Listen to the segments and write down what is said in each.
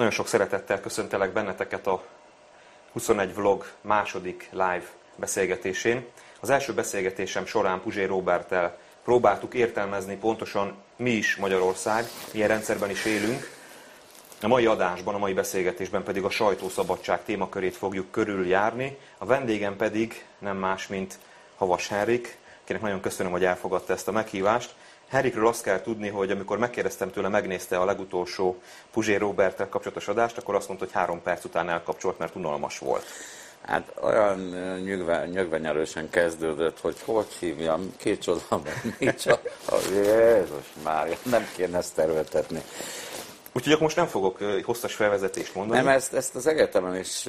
Nagyon sok szeretettel köszöntelek benneteket a 21 vlog második live beszélgetésén. Az első beszélgetésem során Puzsé Robertel próbáltuk értelmezni pontosan mi is Magyarország, milyen rendszerben is élünk. A mai adásban, a mai beszélgetésben pedig a sajtószabadság témakörét fogjuk körüljárni. A vendégem pedig nem más, mint Havas Henrik, akinek nagyon köszönöm, hogy elfogadta ezt a meghívást. Henrikről azt kell tudni, hogy amikor megkérdeztem tőle, megnézte a legutolsó Puzsé Roberttel kapcsolatos adást, akkor azt mondta, hogy három perc után elkapcsolt, mert unalmas volt. Hát olyan nyugve, nyögvenyelősen kezdődött, hogy hogy hívjam, kicsoda, mi csak, Jézus Mária, nem kéne ezt tervetetni. Úgyhogy akkor most nem fogok hosszas felvezetést mondani. Nem, ezt, ezt az egyetemen is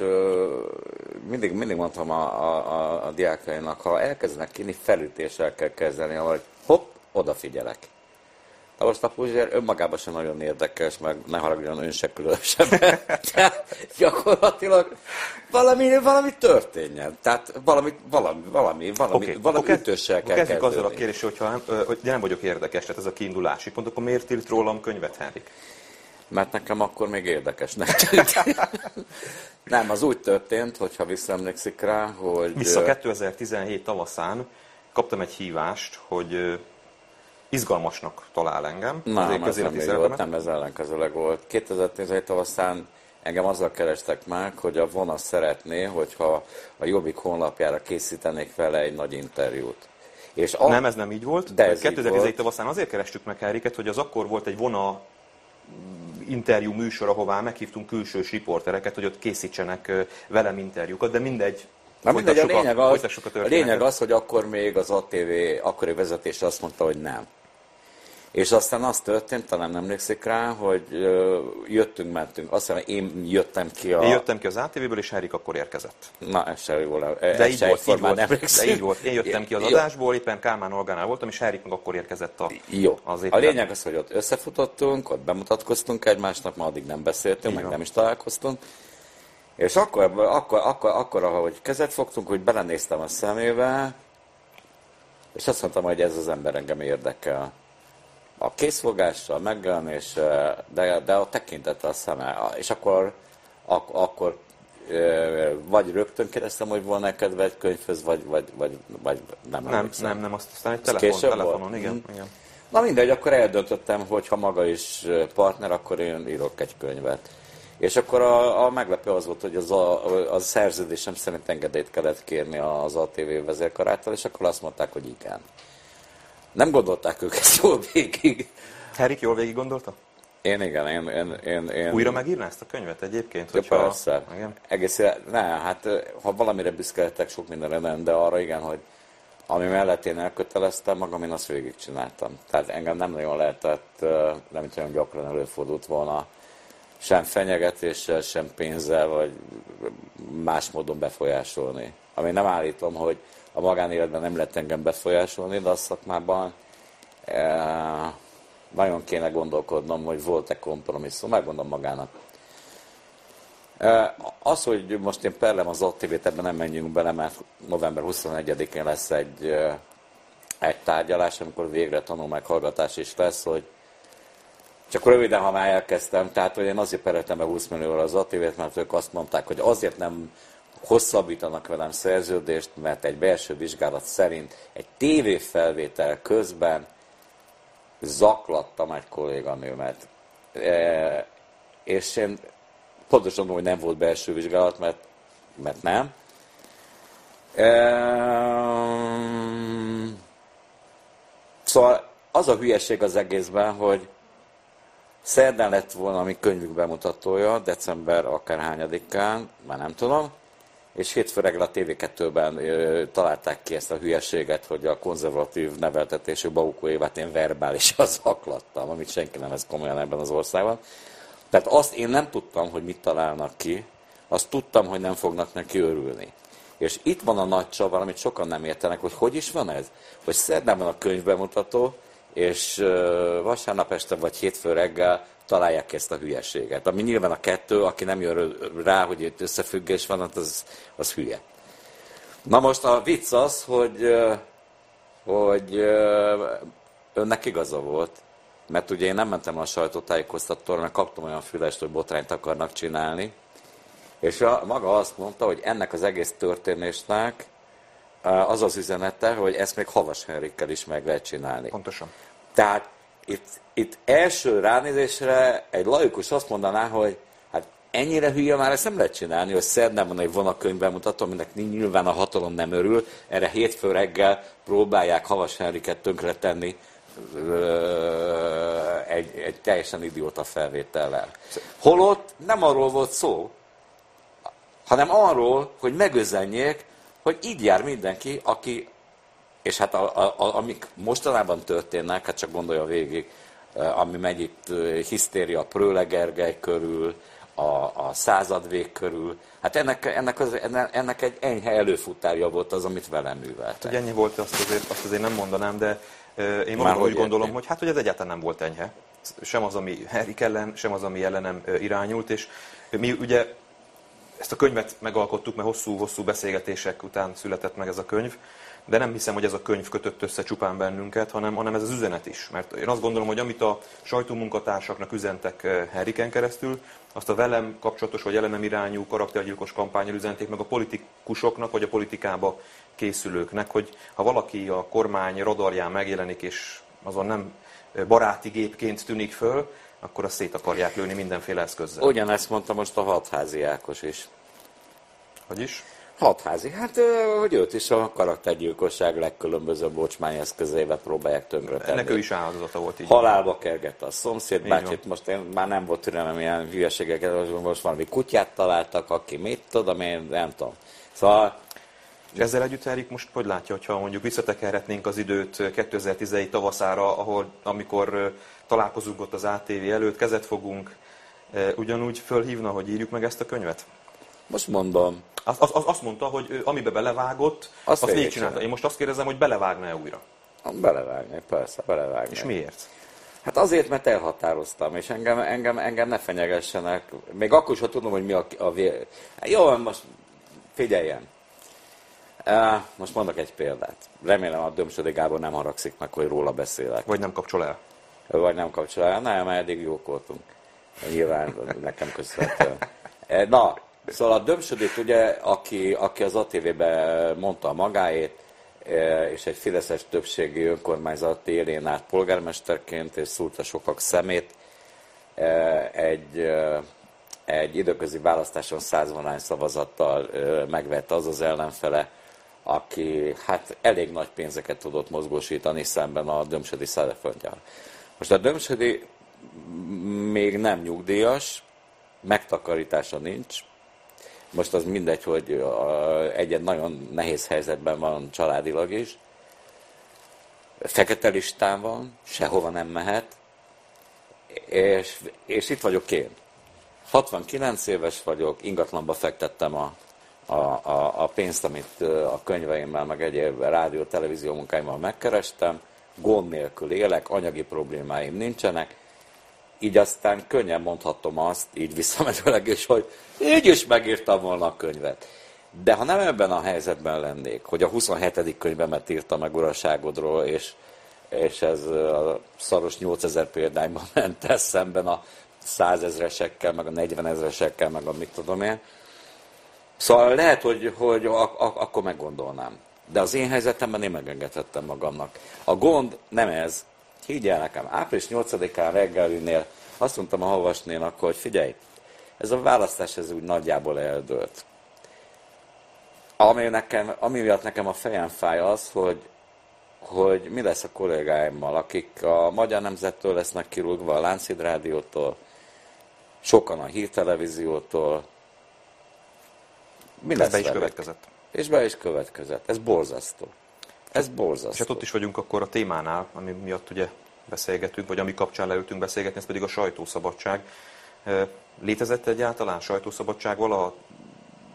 mindig, mindig mondtam a, a, a, a diákainak, ha elkezdenek kínni, felütéssel kell kezdeni, hogy hopp, odafigyelek. Na most a Puzsér önmagában sem nagyon érdekes, meg ne haragudjon ön se különösebben. Gyakorlatilag valami, valami történjen. Tehát valami, valami, valami, valami, okay. valami okay. ütőssel kell kezdjük azzal a kérdéssel, hogyha hogy nem vagyok érdekes, tehát ez a kiindulási pont, akkor miért írt rólam könyvet, Henrik? Mert nekem akkor még érdekesnek tűnt. nem, az úgy történt, hogyha visszaemlékszik rá, hogy... Vissza 2017 tavaszán kaptam egy hívást, hogy izgalmasnak talál engem. Nem, ez nem így volt, nem ez ellenkezőleg volt. 2017 tavaszán engem azzal kerestek meg, hogy a vona szeretné, hogyha a Jobbik honlapjára készítenék vele egy nagy interjút. És a... Nem, ez nem így volt. De ez 2017 tavaszán azért kerestük meg Henriket, hogy az akkor volt egy vona interjú műsor, ahová meghívtunk külsős riportereket, hogy ott készítsenek velem interjúkat, de mindegy, Na mindegy, a lényeg, az, a, a lényeg az, hogy akkor még az ATV akkori vezetése azt mondta, hogy nem. És aztán az történt, talán emlékszik rá, hogy jöttünk, mentünk. Azt hiszem, én jöttem ki a... Én jöttem ki az ATV-ből, és Henrik akkor érkezett. Na, ez sem jól. De így volt, így volt, de így volt. Én jöttem ki az adásból, éppen Kálmán Olgánál voltam, és Henrik meg akkor érkezett a, Jó. az A lényeg az, hogy ott összefutottunk, ott bemutatkoztunk egymásnak, ma addig nem beszéltünk, meg nem is találkoztunk. És akkor, akkor, akkor, akkor, ahogy kezet fogtunk, hogy belenéztem a szemébe, és azt mondtam, hogy ez az ember engem érdekel a készfogással, megjelenéssel, de, de a tekintete a szeme. És akkor, ak, akkor vagy rögtön kérdeztem, hogy volna kedve egy könyvhöz, vagy, vagy, vagy, vagy nem. Nem, nem, nem, azt aztán egy telefon, telefonon, volt? igen, hmm. igen. Na mindegy, akkor eldöntöttem, hogy ha maga is partner, akkor én írok egy könyvet. És akkor a, a meglepő az volt, hogy az a, a szerződésem szerint engedélyt kellett kérni az ATV vezérkarától, és akkor azt mondták, hogy igen. Nem gondolták ők ezt jól végig. Herik jól végig gondolta? Én igen, én... én, én, én... Újra megírná ezt a könyvet egyébként? Ja, hogyha... persze. Igen? Egész, ne, hát ha valamire büszkeltek, sok mindenre nem, de arra igen, hogy ami mellett én elköteleztem magam, én azt végigcsináltam. Tehát engem nem nagyon lehetett, nem olyan gyakran előfordult volna sem fenyegetéssel, sem pénzzel, vagy más módon befolyásolni. Ami nem állítom, hogy a magánéletben nem lehet engem befolyásolni, de a szakmában e, nagyon kéne gondolkodnom, hogy volt-e kompromisszum, megmondom magának. E, az, hogy most én perlem az ATV-t, ebben nem menjünk bele, mert november 21-én lesz egy, e, egy tárgyalás, amikor végre tanulmeghallgatás is lesz, hogy csak röviden, ha már elkezdtem, tehát hogy én azért peretem be 20 millióra az ATV-t, mert ők azt mondták, hogy azért nem hosszabbítanak velem szerződést, mert egy belső vizsgálat szerint egy tévéfelvétel közben zaklattam egy kolléganőmet. E, és én pontosan tudom, hogy nem volt belső vizsgálat, mert, mert nem. E, szóval az a hülyeség az egészben, hogy szerdán lett volna a mi könyvük bemutatója, december akárhányadikán, már nem tudom, és hétfő reggel a TV2-ben találták ki ezt a hülyeséget, hogy a konzervatív neveltetésű Baukó Évát én verbálisan zaklattam, amit senki nem vesz komolyan ebben az országban. Tehát azt én nem tudtam, hogy mit találnak ki, azt tudtam, hogy nem fognak neki örülni. És itt van a nagy csavar, amit sokan nem értenek, hogy hogy is van ez? Hogy szerdán van a könyvbemutató, és vasárnap este vagy hétfő reggel találják ki ezt a hülyeséget. Ami nyilván a kettő, aki nem jön rá, hogy itt összefüggés van, hát az, az hülye. Na most a vicc az, hogy, hogy önnek igaza volt, mert ugye én nem mentem a sajtótájékoztatóra, mert kaptam olyan fülest, hogy botrányt akarnak csinálni, és a, maga azt mondta, hogy ennek az egész történésnek az az üzenete, hogy ezt még Havas Henrikkel is meg lehet csinálni. Pontosan. Tehát itt, itt első ránézésre egy laikus azt mondaná, hogy hát ennyire hülye már ezt nem lehet csinálni, hogy szerdán van egy vonatkönyvbemutató, aminek nyilván a hatalom nem örül, erre hétfő reggel próbálják Havas Henriket tönkretenni egy, egy teljesen idióta felvétellel. Holott nem arról volt szó, hanem arról, hogy megözenjék, hogy így jár mindenki, aki, és hát a, a, a, amik mostanában történnek, hát csak gondolja végig, ami megy itt hisztéria Prőle Gergely körül, a, a századvég körül. Hát ennek, ennek, az, ennek egy enyhe előfutárja volt az, amit velem műveltek. Hogy ennyi volt, azt azért, azt azért nem mondanám, de én magam úgy gondolom, hogy hát hogy ez egyáltalán nem volt enyhe. Sem az, ami Henrik ellen, sem az, ami ellenem irányult, és mi ugye ezt a könyvet megalkottuk, mert hosszú-hosszú beszélgetések után született meg ez a könyv, de nem hiszem, hogy ez a könyv kötött össze csupán bennünket, hanem, hanem ez az üzenet is. Mert én azt gondolom, hogy amit a sajtómunkatársaknak üzentek Henriken keresztül, azt a velem kapcsolatos vagy ellenem irányú karaktergyilkos kampányra üzenték meg a politikusoknak, vagy a politikába készülőknek, hogy ha valaki a kormány radarján megjelenik, és azon nem baráti gépként tűnik föl, akkor azt szét akarják lőni mindenféle eszközzel. Ugyanezt mondta most a hatházi Ákos is. Hogy is? Hatházi, hát hogy őt is a karaktergyilkosság legkülönbözőbb bocsmány eszközével próbálják tönkretenni. Ennek ő is áldozata volt így. Halálba kergette a szomszéd bácsit, most én már nem volt türelem ilyen hülyeségeket, most valami kutyát találtak, aki mit tudom én, nem tudom. Szóval és ezzel együtt Erik most hogy látja, hogyha mondjuk visszatekerhetnénk az időt 2017 tavaszára, ahol, amikor találkozunk ott az ATV előtt, kezet fogunk, ugyanúgy fölhívna, hogy írjuk meg ezt a könyvet? Most mondom. Az, az, az azt mondta, hogy ő, amibe belevágott, azt, azt csinálta. Én most azt kérdezem, hogy belevágna-e újra? Belevágni, persze, belevágni. És miért? Hát azért, mert elhatároztam, és engem, engem, engem ne fenyegessenek. Még akkor is, ha tudom, hogy mi a, a. Hát jó, most figyeljen. Most mondok egy példát. Remélem a Dömsödi Gábor nem haragszik meg, hogy róla beszélek. Vagy nem kapcsol el. Vagy nem kapcsol el. Nem, eddig jók voltunk. Nyilván nekem köszönhető. Na, szóval a Dömsödit ugye, aki, aki az ATV-be mondta a magáét, és egy fideszes többségi önkormányzat élén át polgármesterként, és szúrta sokak szemét, egy, egy időközi választáson százvalány szavazattal megvette az az ellenfele, aki hát elég nagy pénzeket tudott mozgósítani szemben a Dömsödi Szereföldjel. Most a Dömsödi még nem nyugdíjas, megtakarítása nincs. Most az mindegy, hogy egy nagyon nehéz helyzetben van családilag is. Fekete listán van, sehova nem mehet, és, és itt vagyok én. 69 éves vagyok, ingatlanba fektettem a a, a, a pénzt, amit a könyveimmel, meg egyéb rádió, televízió munkáimmal megkerestem, gond nélkül élek, anyagi problémáim nincsenek, így aztán könnyen mondhatom azt, így visszamenőleg is, hogy így is megírtam volna a könyvet. De ha nem ebben a helyzetben lennék, hogy a 27. könyvemet írtam meg uraságodról, és, és ez a szaros 8000 példányban ment eszemben a százezresekkel, meg a 40 ezresekkel, meg a mit tudom én, Szóval lehet, hogy, hogy ak- ak- akkor meggondolnám. De az én helyzetemben én megengedhettem magamnak. A gond nem ez. Higgyel nekem, április 8-án reggelinél azt mondtam a havasnénak, hogy figyelj, ez a választás ez úgy nagyjából eldőlt. Ami, nekem, ami miatt nekem a fejem fáj az, hogy, hogy mi lesz a kollégáimmal, akik a Magyar Nemzettől lesznek kirúgva, a Láncid Rádiótól, sokan a Hírtelevíziótól, mi lesz be is velük? következett. És be is következett. Ez borzasztó. Ez borzasztó. És hát ott is vagyunk akkor a témánál, ami miatt ugye beszélgetünk, vagy ami kapcsán leültünk beszélgetni, ez pedig a sajtószabadság. Létezett egyáltalán sajtószabadság valaha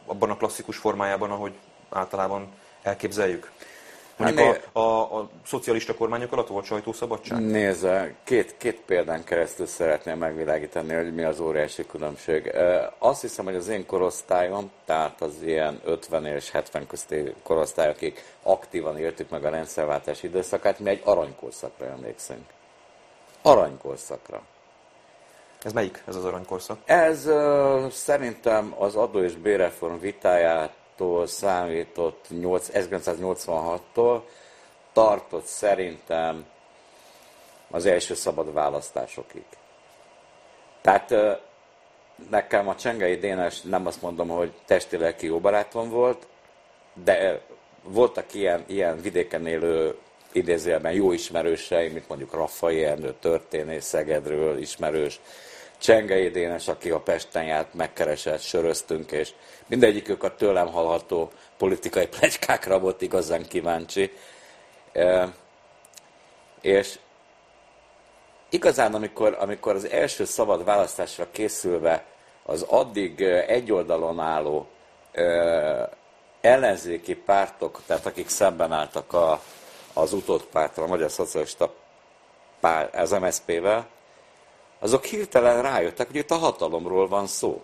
abban a klasszikus formájában, ahogy általában elképzeljük? Mondjuk hát, a, a, a szocialista kormányok alatt volt sajtószabadság? Nézze, két, két példán keresztül szeretném megvilágítani, hogy mi az óriási különbség. Azt hiszem, hogy az én korosztályom, tehát az ilyen 50 és 70 közti korosztály, akik aktívan éltük meg a rendszerváltás időszakát, mi egy aranykorszakra emlékszünk. aranykorszakra. Ez melyik, ez az aranykorszak? Ez szerintem az adó és bérreform vitájától számított 1986-tól tartott szerintem az első szabad választásokig. Tehát nekem a Csengei Dénes nem azt mondom, hogy testileg jó barátom volt, de voltak ilyen, ilyen vidéken élő idézőjelben jó ismerőseim, mint mondjuk Raffai Ernő történész Szegedről ismerős, Csengei Dénes, aki a Pesten járt, megkeresett, söröztünk, és mindegyikük a tőlem hallható politikai plegykákra volt igazán kíváncsi. És igazán, amikor, amikor az első szabad választásra készülve az addig egy oldalon álló ellenzéki pártok, tehát akik szemben álltak a, az utott pártra, a Magyar Szocialista pár, az MSZP-vel, azok hirtelen rájöttek, hogy itt a hatalomról van szó.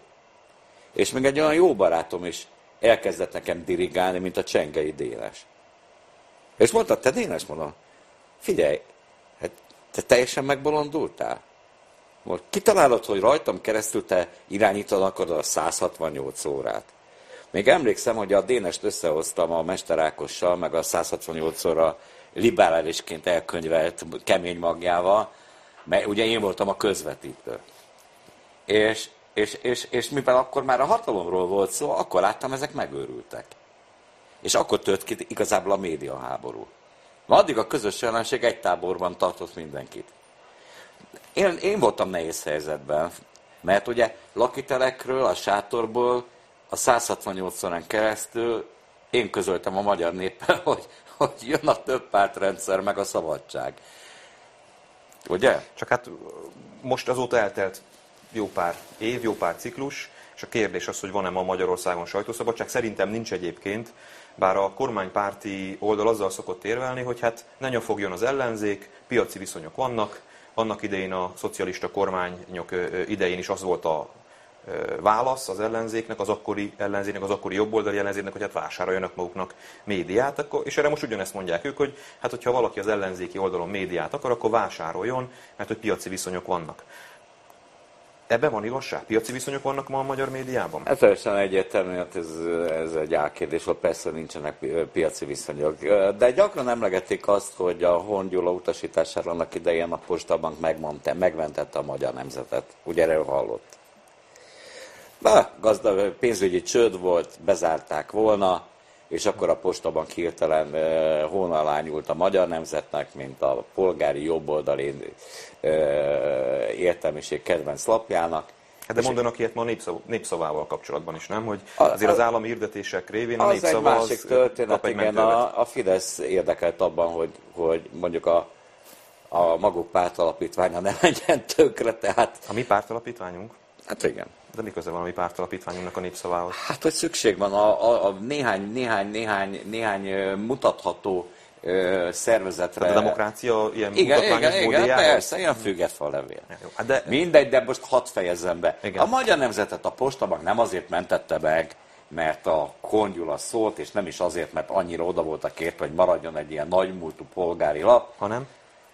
És még egy olyan jó barátom is elkezdett nekem dirigálni, mint a Csengei Dénes. És mondta, te Dénes, mondom, figyelj, hát te teljesen megbolondultál? Most kitalálod, hogy rajtam keresztül te irányítod akarod a 168 órát. Még emlékszem, hogy a Dénest összehoztam a Mester Ákossal, meg a 168 óra liberálisként elkönyvelt kemény magjával, mert ugye én voltam a közvetítő. És, és, és, és mivel akkor már a hatalomról volt szó, akkor láttam, ezek megőrültek. És akkor tört ki igazából a médiaháború. Ma addig a közös ellenség egy táborban tartott mindenkit. Én, én voltam nehéz helyzetben, mert ugye lakitelekről, a sátorból a 168 órán keresztül én közöltem a magyar néppel, hogy, hogy jön a több pártrendszer, meg a szabadság. Ugye? Csak hát most azóta eltelt jó pár év, jó pár ciklus, és a kérdés az, hogy van-e ma Magyarországon sajtószabadság. Szerintem nincs egyébként, bár a kormánypárti oldal azzal szokott érvelni, hogy hát ne nyafogjon az ellenzék, piaci viszonyok vannak, annak idején a szocialista kormányok idején is az volt a válasz az ellenzéknek, az akkori ellenzéknek, az akkori jobboldali ellenzéknek, hogy hát vásároljanak maguknak médiát, akkor, és erre most ugyanezt mondják ők, hogy hát hogyha valaki az ellenzéki oldalon médiát akar, akkor vásároljon, mert hogy piaci viszonyok vannak. Ebben van igazság? Piaci viszonyok vannak ma a magyar médiában? Ez teljesen egyértelmű, hát ez, ez egy álkérdés, hogy persze nincsenek piaci viszonyok. De gyakran emlegették azt, hogy a Hongyula utasítására annak idején a Postabank megmondta, megmentette a magyar nemzetet. Ugye erről hallott? Na, gazdag, pénzügyi csőd volt, bezárták volna, és akkor a postabank hirtelen e, hóna alá nyúlt a magyar nemzetnek, mint a polgári jobboldali e, értelmiség kedvenc lapjának. Hát de mondanak ilyet ma a népszav, népszavával kapcsolatban is, nem? Hogy azért az állami hirdetések révén a népszava az egy másik történet, igen, a, a Fidesz érdekelt abban, hogy, hogy mondjuk a, a maguk pártalapítványa ne legyen tökre, tehát... A mi pártalapítványunk? Hát igen. De mi köze van a mi pártalapítványunknak a népszavához? Hát, hogy szükség van a, a, a néhány, néhány, néhány, néhány mutatható ö, szervezetre. Tehát a demokrácia ilyen igen, igen, igen, persze, ilyen függetfa levél. Hát de... Mindegy, de most hadd fejezzem be. Igen. A magyar nemzetet a postabank nem azért mentette meg, mert a kongyula szólt, és nem is azért, mert annyira oda voltak kért, hogy maradjon egy ilyen nagymúltú polgári lap, hanem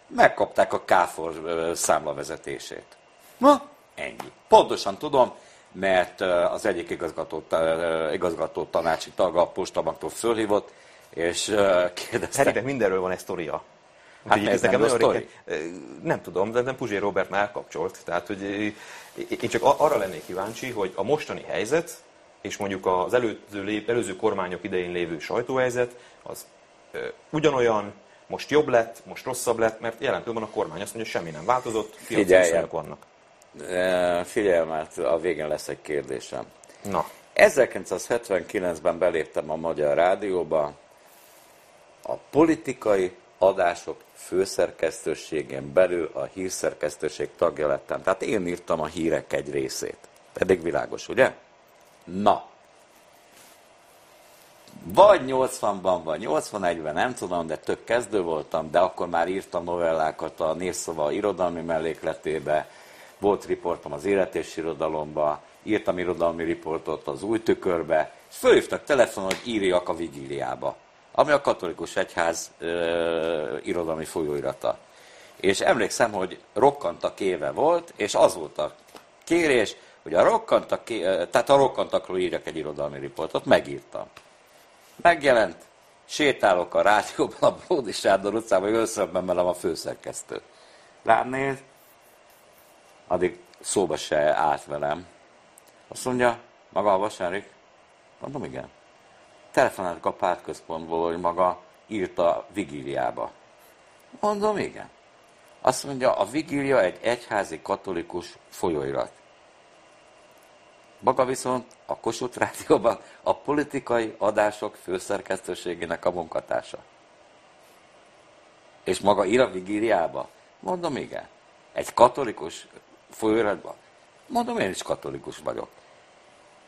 megkapták a KFOR számlavezetését. Ma ennyi. Pontosan tudom, mert az egyik igazgató, igazgató tanácsi tag a postabanktól fölhívott, és kérdezte... Szerintem mindenről van egy sztoria. Hát ez nekem nem sztori? Nem tudom, de nem Puzsé Robert már elkapcsolt. Tehát, hogy én csak arra lennék kíváncsi, hogy a mostani helyzet, és mondjuk az előző, előző kormányok idején lévő sajtóhelyzet, az ugyanolyan, most jobb lett, most rosszabb lett, mert jelen pillanatban a kormány azt mondja, hogy semmi nem változott, piaci vannak. Figyelj, mert a végén lesz egy kérdésem. Na. 1979-ben beléptem a Magyar Rádióba, a politikai adások főszerkesztőségén belül a hírszerkesztőség tagja lettem. Tehát én írtam a hírek egy részét. Pedig világos, ugye? Na. Vagy 80-ban, vagy 81-ben, nem tudom, de tök kezdő voltam, de akkor már írtam novellákat a Névszava irodalmi mellékletébe, volt riportom az élet és irodalomba, írtam irodalmi riportot az új tükörbe, és fölhívtak telefonon, hogy írjak a vigíliába, ami a katolikus egyház ö, irodalmi folyóirata. És emlékszem, hogy rokkantak éve volt, és az volt a kérés, hogy a rokkantak, tehát a rokkantakról írjak egy irodalmi riportot, megírtam. Megjelent, sétálok a rádióban, a Bródi Sándor utcában, hogy összebben velem a főszerkesztő. Ránéz, addig szóba se állt velem. Azt mondja, maga a Vasárik? Mondom, igen. Telefonáltak a pártközpontból, hogy maga írta vigíliába. Mondom, igen. Azt mondja, a vigília egy egyházi katolikus folyóirat. Maga viszont a Kossuth Rádióban a politikai adások főszerkesztőségének a munkatársa. És maga ír a vigíliába? Mondom, igen. Egy katolikus folyóiratban? Mondom, én is katolikus vagyok.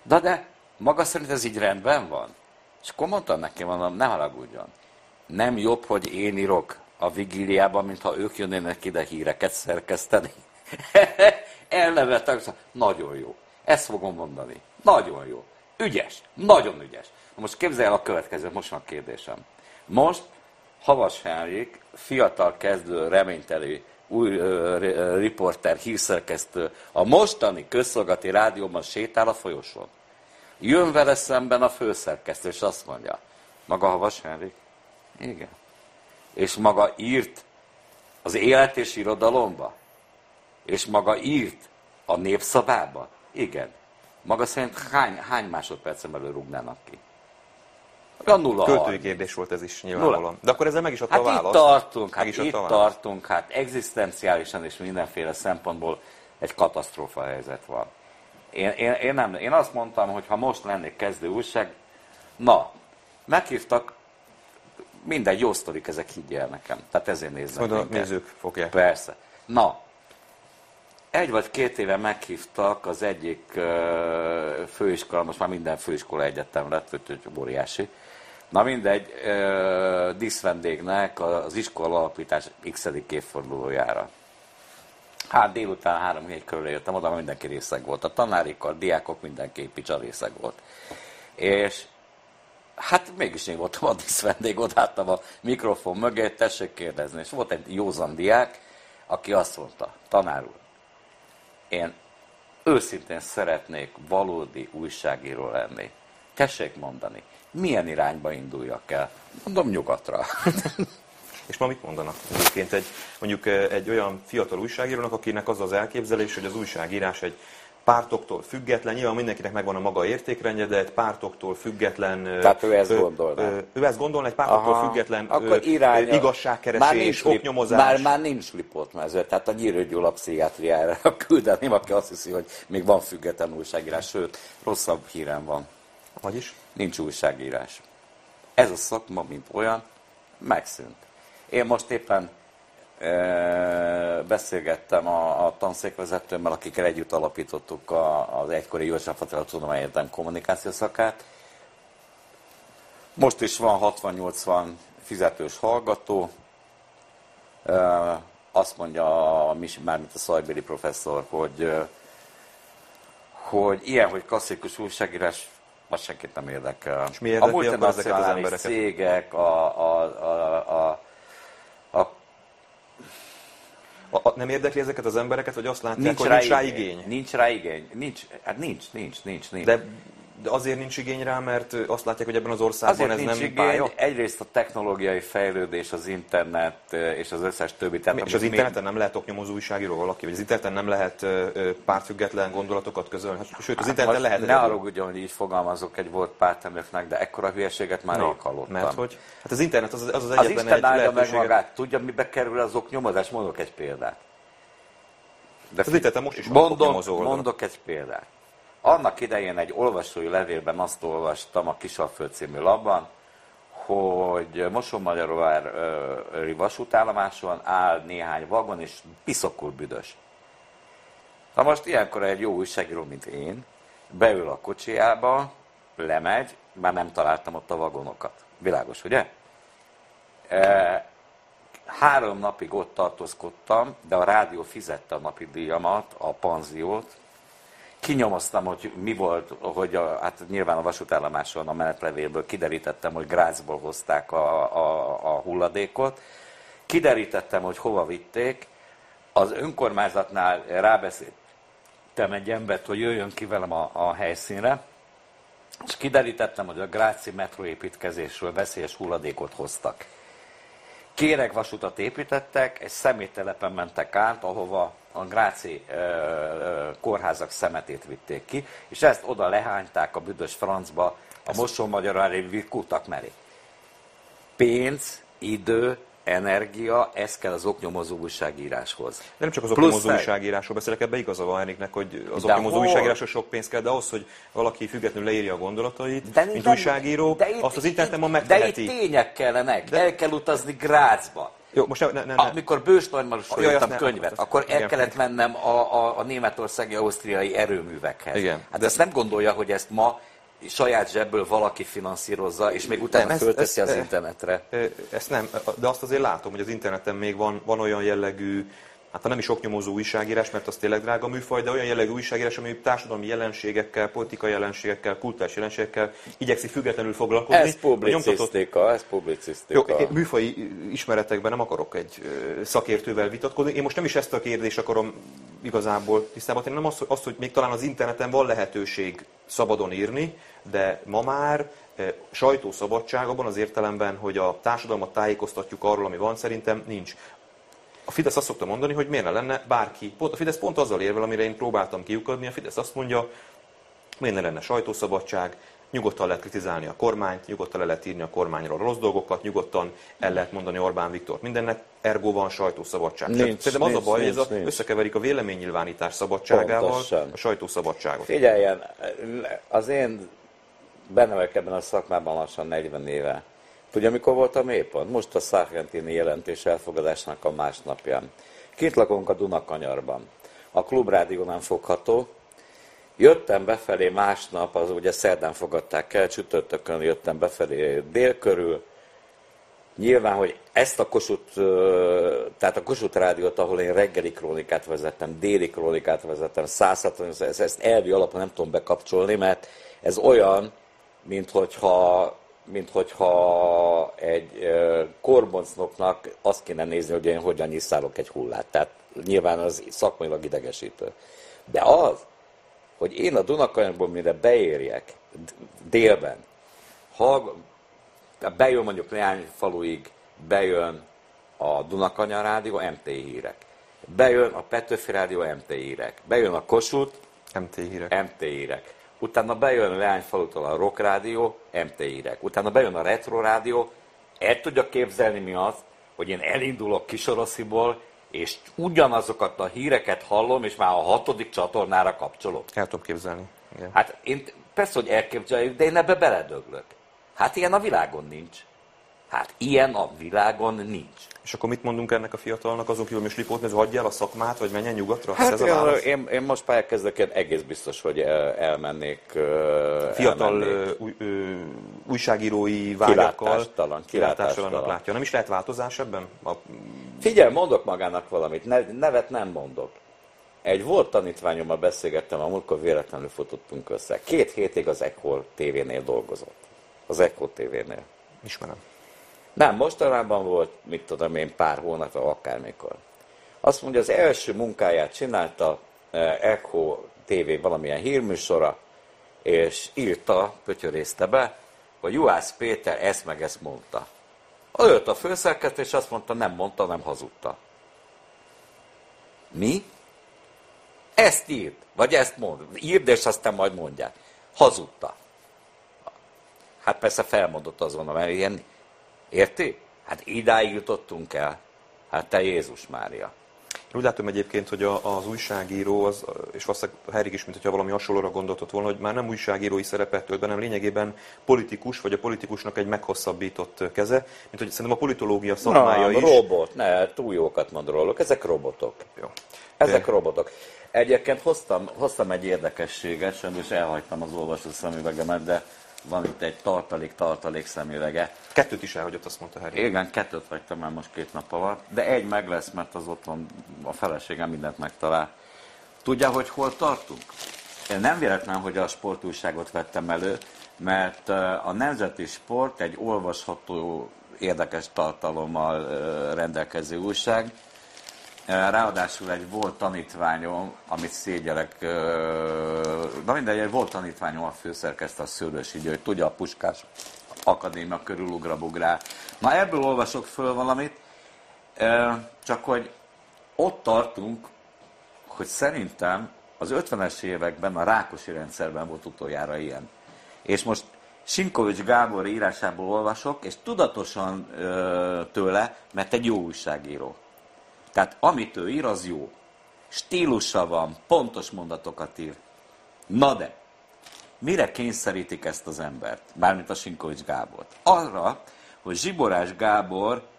De de, maga szerint ez így rendben van? És akkor mondtam neki, mondom, ne haragudjon. Nem jobb, hogy én írok a vigíliában, mintha ők jönnének ide híreket szerkeszteni. Elnevettek, nagyon jó. Ezt fogom mondani. Nagyon jó. Ügyes. Nagyon ügyes. Most képzelj el a következő, most van kérdésem. Most Havas Henrik, fiatal kezdő, reményteli új uh, riporter, hírszerkesztő, a mostani közszolgati rádióban sétál a folyosón. Jön vele szemben a főszerkesztő, és azt mondja, maga Havas Henrik? Igen. És maga írt az élet és irodalomba? És maga írt a népszabába? Igen. Maga szerint hány, hány másodpercen belül rúgnának ki? A nulla Költői kérdés volt ez is nyilvánvalóan. Nulla. De akkor ezzel meg is adta hát a választ. Itt tartunk, hát itt tartunk, hát egzisztenciálisan és mindenféle szempontból egy katasztrófa helyzet van. Én, én, én, nem, én azt mondtam, hogy ha most lennék kezdő újság, na, meghívtak, mindegy, jó sztorik, ezek higgyel nekem. Tehát ezért néznek Oda nézők fogják. Persze. Na, egy vagy két éve meghívtak az egyik főiskola, most már minden főiskola egyetem lett, úgyhogy óriási. Na mindegy, uh, díszvendégnek az iskola alapítás x évfordulójára. Hát délután három héj körül értem oda, mindenki részeg volt. A tanárikkal, diákok, mindenki picsa részeg volt. És hát mégis én voltam a díszvendég, odaadtam a mikrofon mögé, tessék kérdezni. És volt egy józan diák, aki azt mondta, tanár úr, én őszintén szeretnék valódi újságíró lenni. Tessék mondani, milyen irányba induljak el? Mondom nyugatra. És ma mit mondanak egyébként egy, mondjuk egy olyan fiatal újságírónak, akinek az az elképzelés, hogy az újságírás egy pártoktól független, nyilván mindenkinek megvan a maga értékrendje, de egy pártoktól független... Tehát ő ezt gondolná. Ő ezt gondolna, egy pártoktól Aha, független akkor iránya, igazságkeresés, már oknyomozás. Már, már nincs riportmező, tehát a Nyírő Gyula pszichiátriára küldeném, aki azt hiszi, hogy még van független újságírás, sőt, rosszabb hírem van. Vagyis? Nincs újságírás. Ez a szakma, mint olyan, megszűnt. Én most éppen beszélgettem a, a tanszékvezetőmmel, akikkel együtt alapítottuk a, az egykori József Attila Tudományegyetem kommunikáció szakát. Most is van 60-80 fizetős hallgató. Azt mondja, mármint a Szajbéli professzor, hogy, hogy ilyen, hogy klasszikus újságírás, az senkit nem érdekel. És mi a multinacionális cégek, a, a, a, a a, a, nem érdekli ezeket az embereket, hogy azt látják, nincs hogy rá nincs rá igény? igény? Nincs rá igény. Nincs, hát nincs, nincs, nincs, nincs. De, de azért nincs igény rá, mert azt látják, hogy ebben az országban azért ez nincs nem igény. pálya? Egyrészt a technológiai fejlődés, az internet és az összes többi. Tehát és az interneten nem lehet oknyomozó újságíró valaki? Vagy az interneten nem lehet pártfüggetlen gondolatokat közölni? Hát, sőt, az hát interneten lehet. Ne arra hogy így fogalmazok egy volt pártemlőknek, de ekkora hülyeséget már no, hallottam. Mert hogy? Hát az internet az az, az egyetlen az Isten egy meg magát. Tudja, mibe kerül az oknyomozás? Mondok egy példát. De figyelj, most is mondok, mondok egy példát. Annak idején egy olvasói levélben azt olvastam a Kisalföld című labban, hogy Mosonmagyaróvári vasútállomáson áll néhány vagon, és piszokul büdös. Na most ilyenkor egy jó újságíró, mint én, beül a kocsiába, lemegy, már nem találtam ott a vagonokat. Világos, ugye? Három napig ott tartózkodtam, de a rádió fizette a napi díjamat, a panziót. Kinyomoztam, hogy mi volt, hogy a, hát nyilván a vasútállomáson a menetlevélből kiderítettem, hogy Grácsból hozták a, a, a hulladékot. kiderítettem, hogy hova vitték, az önkormányzatnál rábeszéltem egy embert, hogy jöjjön ki velem a, a helyszínre, és kiderítettem, hogy a Gráci metroépítkezésről veszélyes hulladékot hoztak. Kéreg vasutat építettek, egy szeméttelepen mentek át, ahova a Gráci ö, ö, kórházak szemetét vitték ki, és ezt oda lehányták a büdös francba, a Mosón-Magyarári kutak mellé. Pénz, idő, energia, ez kell az oknyomozó újságíráshoz. De nem csak az oknyomozó újságírásról beszélek, ebbe igaza van Eriknek, hogy az de oknyomozó újságírásról sok pénz kell, de ahhoz, hogy valaki függetlenül leírja a gondolatait, de, mint de, újságíró, de itt, azt az interneten ma megteheti. De itt tények kellenek, de, el kell utazni Grácsba. Jó, most ne, ne, ne. Amikor Bős Nagymarosról írtam könyvet, ne, akkor el kellett mennem a, a, a németországi, ausztriai erőművekhez. Igen. Hát de ezt nem gondolja, hogy ezt ma saját zsebből valaki finanszírozza, és még utána nem, fölteszi ezt, az internetre. Ezt nem, de azt azért látom, hogy az interneten még van, van olyan jellegű hát ha nem is oknyomozó újságírás, mert az tényleg drága műfaj, de olyan jellegű újságírás, ami társadalmi jelenségekkel, politikai jelenségekkel, kultúrás jelenségekkel igyekszik függetlenül foglalkozni. Ez publicisztika, ez publicisztika. Jó, műfai ismeretekben nem akarok egy szakértővel vitatkozni. Én most nem is ezt a kérdést akarom igazából tisztában tenni, nem az, hogy, az, hogy még talán az interneten van lehetőség szabadon írni, de ma már sajtószabadságban az értelemben, hogy a társadalmat tájékoztatjuk arról, ami van, szerintem nincs. A Fidesz azt szokta mondani, hogy miért ne lenne bárki. Pont, a Fidesz pont azzal érvel, amire én próbáltam kiukadni. A Fidesz azt mondja, miért ne lenne sajtószabadság, nyugodtan lehet kritizálni a kormányt, nyugodtan le lehet írni a kormányról rossz dolgokat, nyugodtan el lehet mondani Orbán Viktor mindennek, ergo van sajtószabadság. Nincs, Szerintem az nincs, a baj, nincs, hogy ez a, összekeverik a véleménynyilvánítás szabadságával Pontosan. a sajtószabadságot. Figyeljen, az én bennemek ebben a szakmában lassan 40 éve. Tudja, mikor voltam éppen? Most a Sargentini jelentés elfogadásnak a másnapján. Kint lakunk a Dunakanyarban. A klubrádió nem fogható. Jöttem befelé másnap, az ugye szerdán fogadták el, csütörtökön jöttem befelé dél körül. Nyilván, hogy ezt a Kossuth, tehát a Kossuth rádiót, ahol én reggeli krónikát vezettem, déli krónikát vezettem, 160, ezt elvi alapon nem tudom bekapcsolni, mert ez olyan, mint hogyha mint hogyha egy korboncnoknak azt kéne nézni, hogy én hogyan nyiszálok egy hullát. Tehát nyilván az szakmailag idegesítő. De az, hogy én a Dunakanyagból mire beérjek délben, ha bejön mondjuk néhány faluig, bejön a Dunakanya Rádió, MT hírek. Bejön a Petőfi Rádió, MT hírek. Bejön a Kossuth, MT hírek. MT hírek utána bejön a Leányfalutól a Rock Rádió, MT hírek, utána bejön a Retro Rádió, el tudja képzelni mi az, hogy én elindulok Kisorosziból, és ugyanazokat a híreket hallom, és már a hatodik csatornára kapcsolok. El tudom képzelni. Igen. Hát én persze, hogy elképzeljük, de én ebbe beledöglök. Hát ilyen a világon nincs. Hát ilyen a világon nincs. És akkor mit mondunk ennek a fiatalnak azon kívül, hogy slipót nézve, hagyja el a szakmát, vagy menjen nyugatra? Hát ez a én, én most pályakezdek, egész biztos, hogy el, elmennék. Fiatal elmennék. Új, újságírói vágyakkal kilátástalan, kilátástalan látja. Nem is lehet változás ebben? A... Figyelj, mondok magának valamit, ne, nevet nem mondok. Egy volt tanítványommal beszélgettem, a múltkor véletlenül futottunk össze. Két hétig az Echo TV-nél dolgozott. Az Echo TV-nél. Ismerem. Nem, mostanában volt, mit tudom én, pár hónap, akármikor. Azt mondja, az első munkáját csinálta eh, Echo TV valamilyen hírműsora, és írta, pötyörészte be, hogy Juhász Péter ezt meg ezt mondta. Ölt a főszerkesztő, és azt mondta, nem mondta, nem hazudta. Mi? Ezt írt, vagy ezt mond. Írd, és aztán majd mondják. Hazudta. Hát persze felmondott azonnal, mert ilyen Érti? Hát idáig jutottunk el. Hát te Jézus Mária. Úgy látom egyébként, hogy az újságíró, az, és valószínűleg Herik is, mint hogyha valami hasonlóra gondoltott volna, hogy már nem újságírói szerepet tölt be, hanem lényegében politikus, vagy a politikusnak egy meghosszabbított keze, mint hogy szerintem a politológia szakmája Na, is. robot, ne, túl jókat mond róluk, ezek robotok. Jó. Ezek De... robotok. Egyébként hoztam, hoztam egy érdekességet, sajnos elhagytam az olvasó szemüvegemet, de van itt egy tartalék-tartalék szemüvege. Kettőt is elhagyott, azt mondta Harry. Igen, kettőt hagytam már most két nap alatt, de egy meg lesz, mert az otthon a feleségem mindent megtalál. Tudja, hogy hol tartunk? Én nem véletlen, hogy a sportújságot vettem elő, mert a Nemzeti Sport egy olvasható érdekes tartalommal rendelkező újság. Ráadásul egy volt tanítványom, amit szégyelek, na mindegy, egy volt tanítványom a főszerkesztő a Szőlősi György, tudja a Puskás Akadémia körül ugrabugrá. Na ebből olvasok föl valamit, csak hogy ott tartunk, hogy szerintem az 50-es években a Rákosi rendszerben volt utoljára ilyen. És most Sinkovics Gábor írásából olvasok, és tudatosan tőle, mert egy jó újságíró. Tehát amit ő ír, az jó. Stílusa van, pontos mondatokat ír. Na de, mire kényszerítik ezt az embert? Mármint a Sinkovics Gábort. Arra, hogy Zsiborás Gábor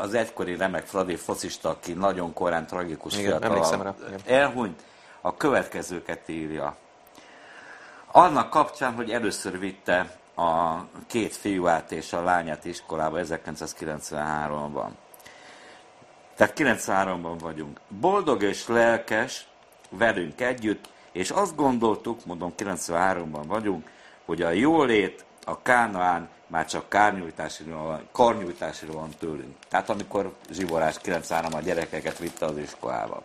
az egykori remek Fradi focista, aki nagyon korán tragikus Igen, fiatal, elhunyt, a következőket írja. Annak kapcsán, hogy először vitte a két fiúát és a lányát iskolába 1993-ban. Tehát 93-ban vagyunk. Boldog és lelkes velünk együtt, és azt gondoltuk, mondom 93-ban vagyunk, hogy a jólét, a Kánaán már csak kárnyújtásról, karnyújtásról van tőlünk. Tehát amikor Zsivorás 93 a gyerekeket vitte az iskolába.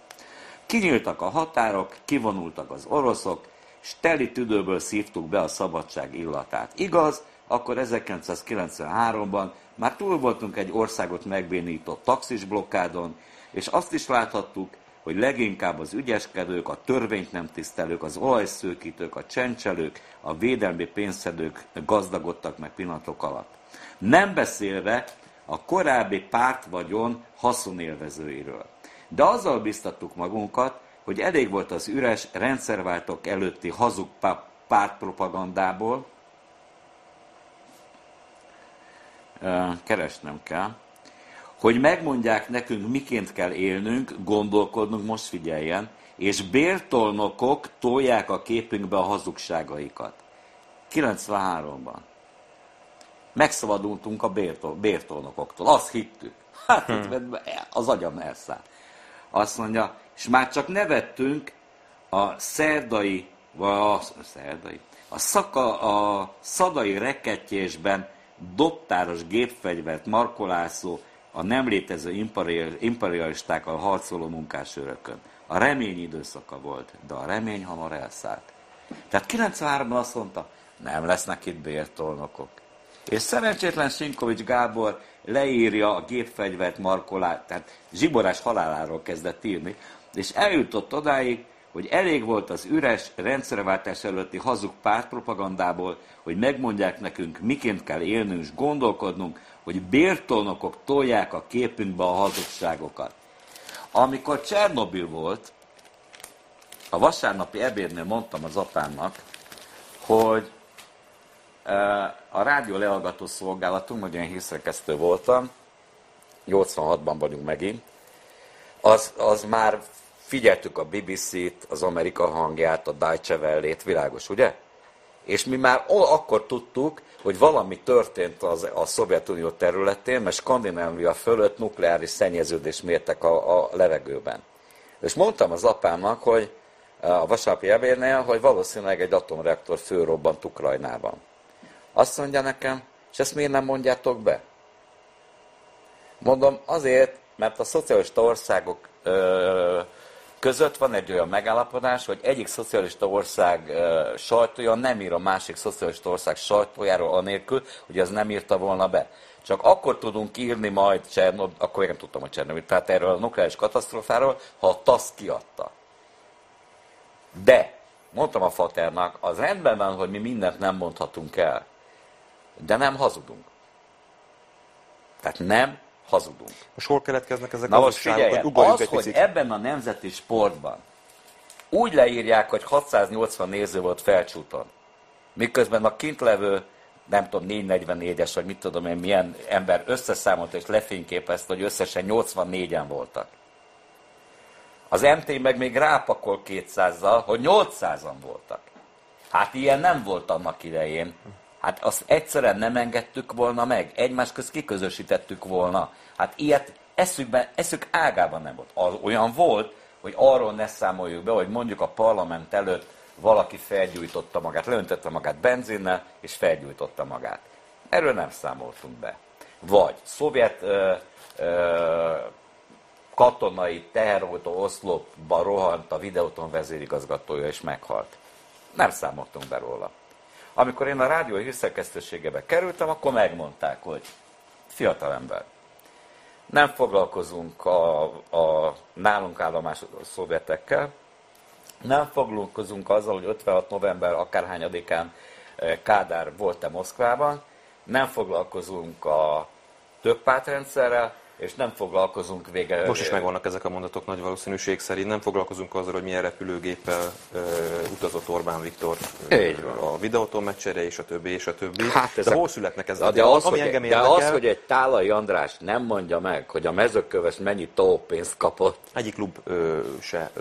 Kinyíltak a határok, kivonultak az oroszok, és teli tüdőből szívtuk be a szabadság illatát. Igaz, akkor 1993-ban már túl voltunk egy országot megbénított taxis blokkádon, és azt is láthattuk, hogy leginkább az ügyeskedők, a törvényt nem tisztelők, az olajszőkítők, a csencselők, a védelmi pénzszedők gazdagodtak meg pillanatok alatt. Nem beszélve a korábbi pártvagyon haszonélvezőiről. De azzal biztattuk magunkat, hogy elég volt az üres rendszerváltók előtti hazug pártpropagandából, keresnem kell, hogy megmondják nekünk, miként kell élnünk, gondolkodnunk, most figyeljen, és bértolnokok tolják a képünkbe a hazugságaikat. 93-ban. Megszabadultunk a bértol, bértolnokoktól. Azt hittük. Hát hmm. az agyam elszáll. Azt mondja, és már csak nevettünk a szerdai, vagy a szerdai, a, szaka, a szadai rekettyésben dobtáros gépfegyvert markolászó a nem létező imperialistákkal harcoló munkásőrökön. A remény időszaka volt, de a remény hamar elszállt. Tehát 93-ban azt mondta, nem lesznek itt bértolnokok. És szerencsétlen Sinkovics Gábor leírja a gépfegyvert markolát, tehát zsiborás haláláról kezdett írni, és eljutott odáig, hogy elég volt az üres rendszerváltás előtti hazug pártpropagandából, hogy megmondják nekünk, miként kell élnünk és gondolkodnunk, hogy bértolnokok tolják a képünkbe a hazugságokat. Amikor Csernobil volt, a vasárnapi ebédnél mondtam az apámnak, hogy e, a rádió lehallgató szolgálatunk, hogy én hírszerkesztő voltam, 86-ban vagyunk megint, az, az már figyeltük a BBC-t, az Amerika hangját, a Deutsche Welle-t, világos, ugye? És mi már akkor tudtuk, hogy valami történt az, a Szovjetunió területén, mert Skandinávia fölött nukleáris szennyeződést mértek a, a levegőben. És mondtam az apámnak, hogy a vasárnapi evérnél, hogy valószínűleg egy atomreaktor fölrobbant Ukrajnában. Azt mondja nekem, és ezt miért nem mondjátok be? Mondom, azért, mert a szocialista országok ö, között van egy olyan megállapodás, hogy egyik szocialista ország sajtója nem ír a másik szocialista ország sajtójáról anélkül, hogy az nem írta volna be. Csak akkor tudunk írni majd Csernobyl, akkor én nem tudtam a Csernobyl, tehát erről a nukleáris katasztrófáról, ha a TASZ kiadta. De, mondtam a Faternak, az rendben van, hogy mi mindent nem mondhatunk el, de nem hazudunk. Tehát nem hazudunk. Most hol keletkeznek ezek Na most figyelj, az, egy hogy ebben a nemzeti sportban úgy leírják, hogy 680 néző volt felcsúton, miközben a kintlevő nem tudom, 444-es, vagy mit tudom én, milyen ember összeszámolt és lefényképezte, hogy összesen 84-en voltak. Az MT meg még rápakol 200-zal, hogy 800-an voltak. Hát ilyen nem volt annak idején. Hát azt egyszerűen nem engedtük volna meg, egymás közt kiközösítettük volna. Hát ilyet eszükben, eszük ágában nem volt. Az olyan volt, hogy arról ne számoljuk be, hogy mondjuk a parlament előtt valaki felgyújtotta magát, leöntötte magát benzinnel, és felgyújtotta magát. Erről nem számoltunk be. Vagy szovjet ö, ö, katonai teherautó oszlopba rohant a videóton vezérigazgatója és meghalt. Nem számoltunk be róla. Amikor én a rádió hírszerkesztőségebe kerültem, akkor megmondták, hogy fiatalember, nem foglalkozunk a, a nálunk állomás szovjetekkel, nem foglalkozunk azzal, hogy 56 november akárhányadikán eh, Kádár volt-e Moszkvában, nem foglalkozunk a több pártrendszerrel, és nem foglalkozunk vége... Most is megvannak ezek a mondatok nagy valószínűség szerint. Nem foglalkozunk azzal, hogy milyen repülőgéppel uh, utazott Orbán Viktor Így van. a videóton meccsere, és a többi, és a többi. Hát de ezek- hol születnek ezek? De, de, az, ami hogy, engem de az, hogy egy Tálai András nem mondja meg, hogy a mezőköves mennyi tópénzt kapott, Egyik klub ö, se ö,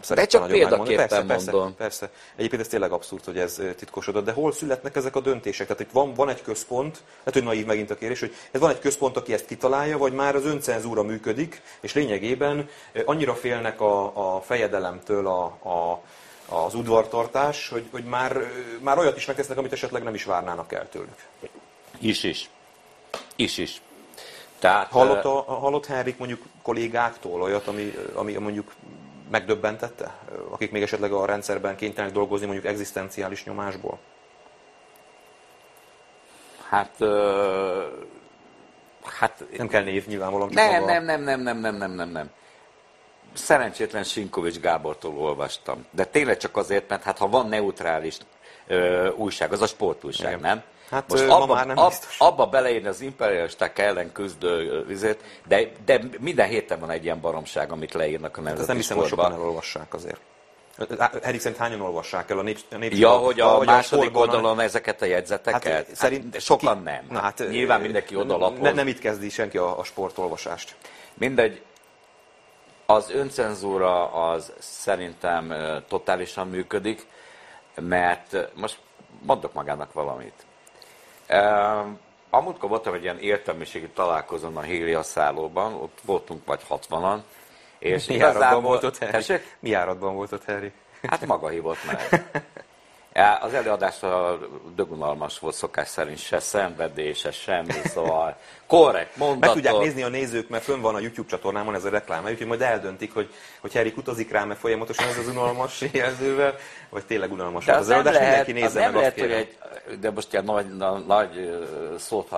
szerette csak példaképpen persze, persze, mondom. Persze. Egyébként ez tényleg abszurd, hogy ez ö, titkosodott, de hol születnek ezek a döntések? Tehát itt van, van egy központ, lehet, hogy naív megint a kérés, hogy ez van egy központ, aki ezt kitalálja, vagy már az öncenzúra működik, és lényegében ö, annyira félnek a, a fejedelemtől a, a az udvartartás, hogy, hogy már, ö, már olyat is megtesznek, amit esetleg nem is várnának el tőlük. is is. Is is. Tehát, Hallott, a, hallott Henrik mondjuk kollégáktól olyat, ami, ami mondjuk megdöbbentette? Akik még esetleg a rendszerben kénytelenek dolgozni mondjuk egzisztenciális nyomásból? Hát, hát Nem kell név nyilvánvalóan, nem, nem, nem, nem, nem, nem, nem, nem, nem. Szerencsétlen Sinkovics Gábortól olvastam. De tényleg csak azért, mert hát ha van neutrális ö, újság, az a sportújság, Igen. nem? Hát, Most ma abba, már nem ab, abba beleírni az imperialisták ellen küzdő vizet, de, de minden héten van egy ilyen baromság, amit leírnak a Hát nemzeti ezt nem hiszem, hogy sokan elolvassák azért. Szerint hányan olvassák el a nép, a Ja, hogy a vagy második a- oldalon ezeket a jegyzeteket? Hát, Hát, szerint hát, sokan ki- nem. Na, hát, Nyilván mindenki ö, odalapoz. Ne, nem itt kezdi senki a, a sportolvasást. Mindegy, az öncenzúra az szerintem totálisan működik, mert most mondok magának valamit. Amúgykor voltam egy ilyen értelmiségi találkozón a Hélia szállóban, ott voltunk vagy 60-an, és Mi igazából... volt ott? Tessék? Mi áradban volt ott Henrik? Hát maga hívott meg. Az előadás a dögunalmas volt szokás szerint, se szenvedése, semmi, szóval korrekt Meg mondatok. tudják nézni a nézők, mert fönn van a YouTube csatornámon ez a reklám, úgyhogy majd eldöntik, hogy, hogy Henrik utazik rám, mert folyamatosan ez az unalmas jelzővel, vagy tényleg unalmas De volt az az előadás, lehet, mindenki nézze meg, azt lehet hogy egy, de most ilyen nagy, nagy, szót,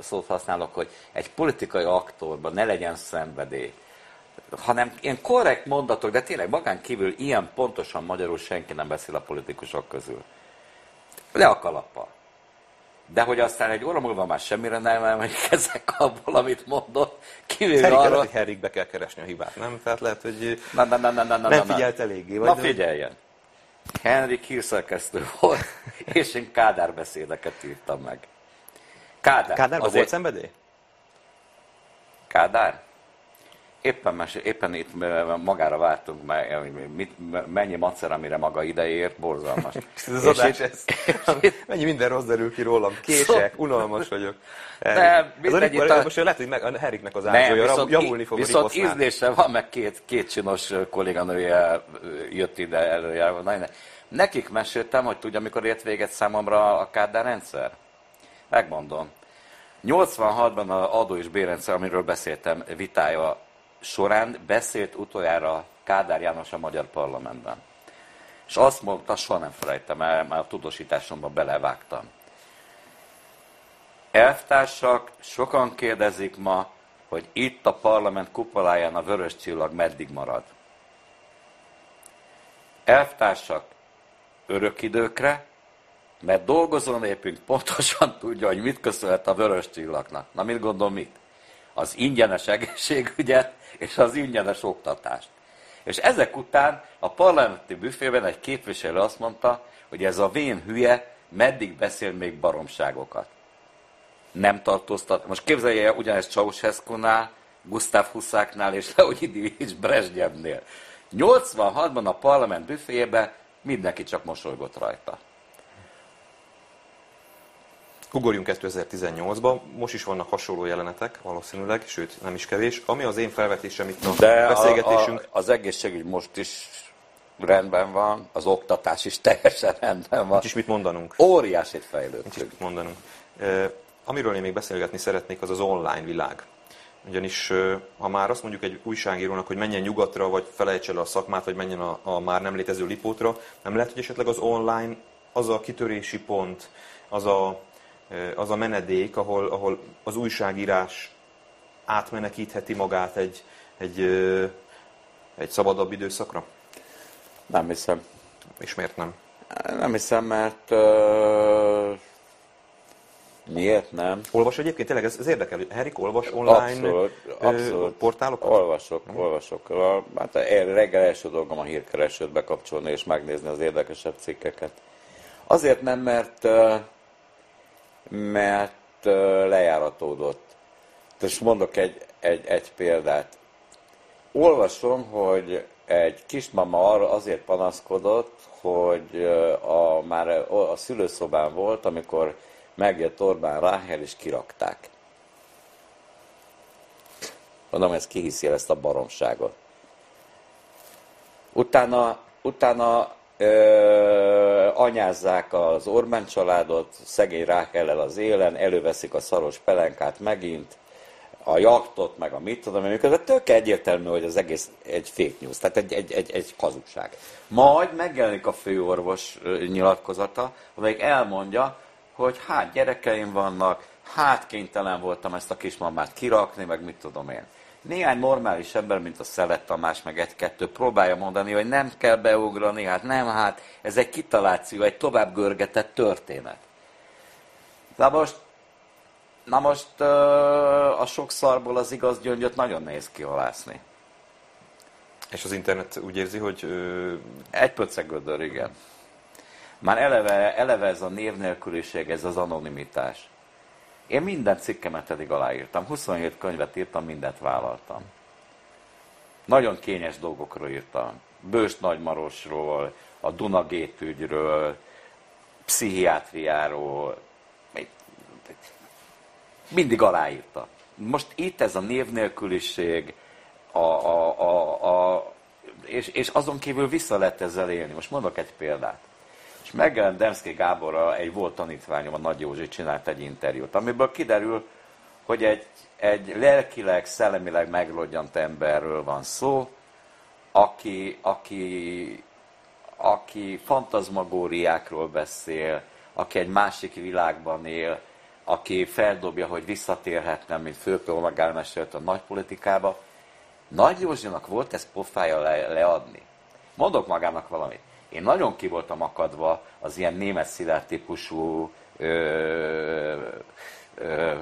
szót használok, hogy egy politikai aktorban ne legyen szenvedély, hanem ilyen korrekt mondatok, de tényleg magán kívül ilyen pontosan magyarul senki nem beszél a politikusok közül. Le a kalappal. De hogy aztán egy óra múlva már semmire nem emlékezek abból, amit mondott, kivéve lehet, arra... hogy Henrikbe kell keresni a hibát, nem? Tehát lehet, hogy Na, na, na, na, na, na, nem na. figyelt eléggé. Na Vagy figyeljen! Henrik hírszerkesztő volt, és én Kádár beszédeket írtam meg. Kádár. Kádárban azért- volt szenvedély? Kádár? Éppen, mes, éppen itt magára vártunk, mit, mennyi macer, amire maga ideért, borzalmas. Ez az És itt- ez. Mennyi minden rossz derül ki rólam. Kések, unalmas vagyok. Nem, ez a itt a- most lehet, hogy meg, a Henriknek az viszont, javulni fog viszont ízlése van, meg két, két csinos kolléganője jött ide ne- Nekik meséltem, hogy tudja, mikor ért véget számomra a Kádár rendszer? Megmondom. 86-ban az adó és bérrendszer, amiről beszéltem, vitája során beszélt utoljára Kádár János a magyar parlamentben. És azt mondta, soha nem felejtem el, már a tudósításomban belevágtam. Elvtársak, sokan kérdezik ma, hogy itt a parlament kupoláján a vörös csillag meddig marad. Elvtársak, örök időkre, mert dolgozó népünk pontosan tudja, hogy mit köszönhet a vörös csillagnak. Na mit gondol mit? Az ingyenes egészségügyet és az ingyenes oktatást. És ezek után a parlamenti büfében egy képviselő azt mondta, hogy ez a vén hülye meddig beszél még baromságokat. Nem tartóztat. Most képzelje el ugyanezt Ceausescu-nál, Gustav Huszáknál és Leonid Brezsnyevnél. 86-ban a parlament büféjében mindenki csak mosolygott rajta. Ugorjunk 2018-ba, most is vannak hasonló jelenetek, valószínűleg, sőt nem is kevés. Ami az én felvetésem itt a De beszélgetésünk, a, a, az egészségügy most is rendben van, az oktatás is teljesen rendben van. nincs is mit mondanunk. Óriási Nincs is fejlődtünk. mit mondanunk. Amiről én még beszélgetni szeretnék, az az online világ. Ugyanis ha már azt mondjuk egy újságírónak, hogy menjen nyugatra, vagy felejtse el a szakmát, vagy menjen a, a már nem létező lipótra, nem lehet, hogy esetleg az online az a kitörési pont, az a, az a menedék, ahol, ahol az újságírás átmenekítheti magát egy, egy, egy szabadabb időszakra? Nem hiszem. És miért nem? Nem hiszem, mert uh, miért nem? Olvas egyébként, tényleg ez, ez érdekel, Herik, olvas online abszolút, abszolút. portálokat? Olvasok, hmm. olvasok. Hát reggel első dolgom a hírkeresőt bekapcsolni és megnézni az érdekesebb cikkeket. Azért nem, mert, mert lejáratódott. És mondok egy, egy, egy példát. Olvasom, hogy egy kismama arra azért panaszkodott, hogy a, már a szülőszobán volt, amikor megjött Orbán Ráhel, és kirakták. Mondom, ez kihiszi ezt a baromságot. Utána, utána anyázzák az Orbán családot, szegény Ráhellel az élen, előveszik a szaros pelenkát megint, a jaktot, meg a mit tudom, miközben tök egyértelmű, hogy az egész egy fake news, tehát egy, egy, egy, egy hazugság. Majd megjelenik a főorvos nyilatkozata, amelyik elmondja, hogy hát gyerekeim vannak, hát kénytelen voltam ezt a kismamát kirakni, meg mit tudom én. Néhány normális ember, mint a Szelet Tamás, meg egy-kettő próbálja mondani, hogy nem kell beugrani, hát nem, hát ez egy kitaláció, egy tovább görgetett történet. De most Na most a sok szarból az igaz gyöngyöt nagyon nehéz kihalászni. És az internet úgy érzi, hogy... Egy pöcegödör, igen. Már eleve, eleve ez a név nélküliség, ez az anonimitás. Én minden cikkemet eddig aláírtam. 27 könyvet írtam, mindent vállaltam. Nagyon kényes dolgokról írtam. Bős Nagymarosról, a Dunagét pszichiátriáról, mindig aláírta. Most itt ez a név nélküliség, a, a, a, a, és, és azon kívül vissza lehet ezzel élni. Most mondok egy példát. És megjelent Demszki Gáborra egy volt tanítványom, a Nagy Józsi csinált egy interjút, amiből kiderül, hogy egy, egy lelkileg, szellemileg meglodjant emberről van szó, aki, aki, aki fantazmagóriákról beszél, aki egy másik világban él, aki feldobja, hogy visszatérhetne, mint főpolgármestert a nagypolitikába. Nagy Józsinak volt ez pofája le, leadni. Mondok magának valamit. Én nagyon ki voltam akadva az ilyen német szilárd típusú ö, ö,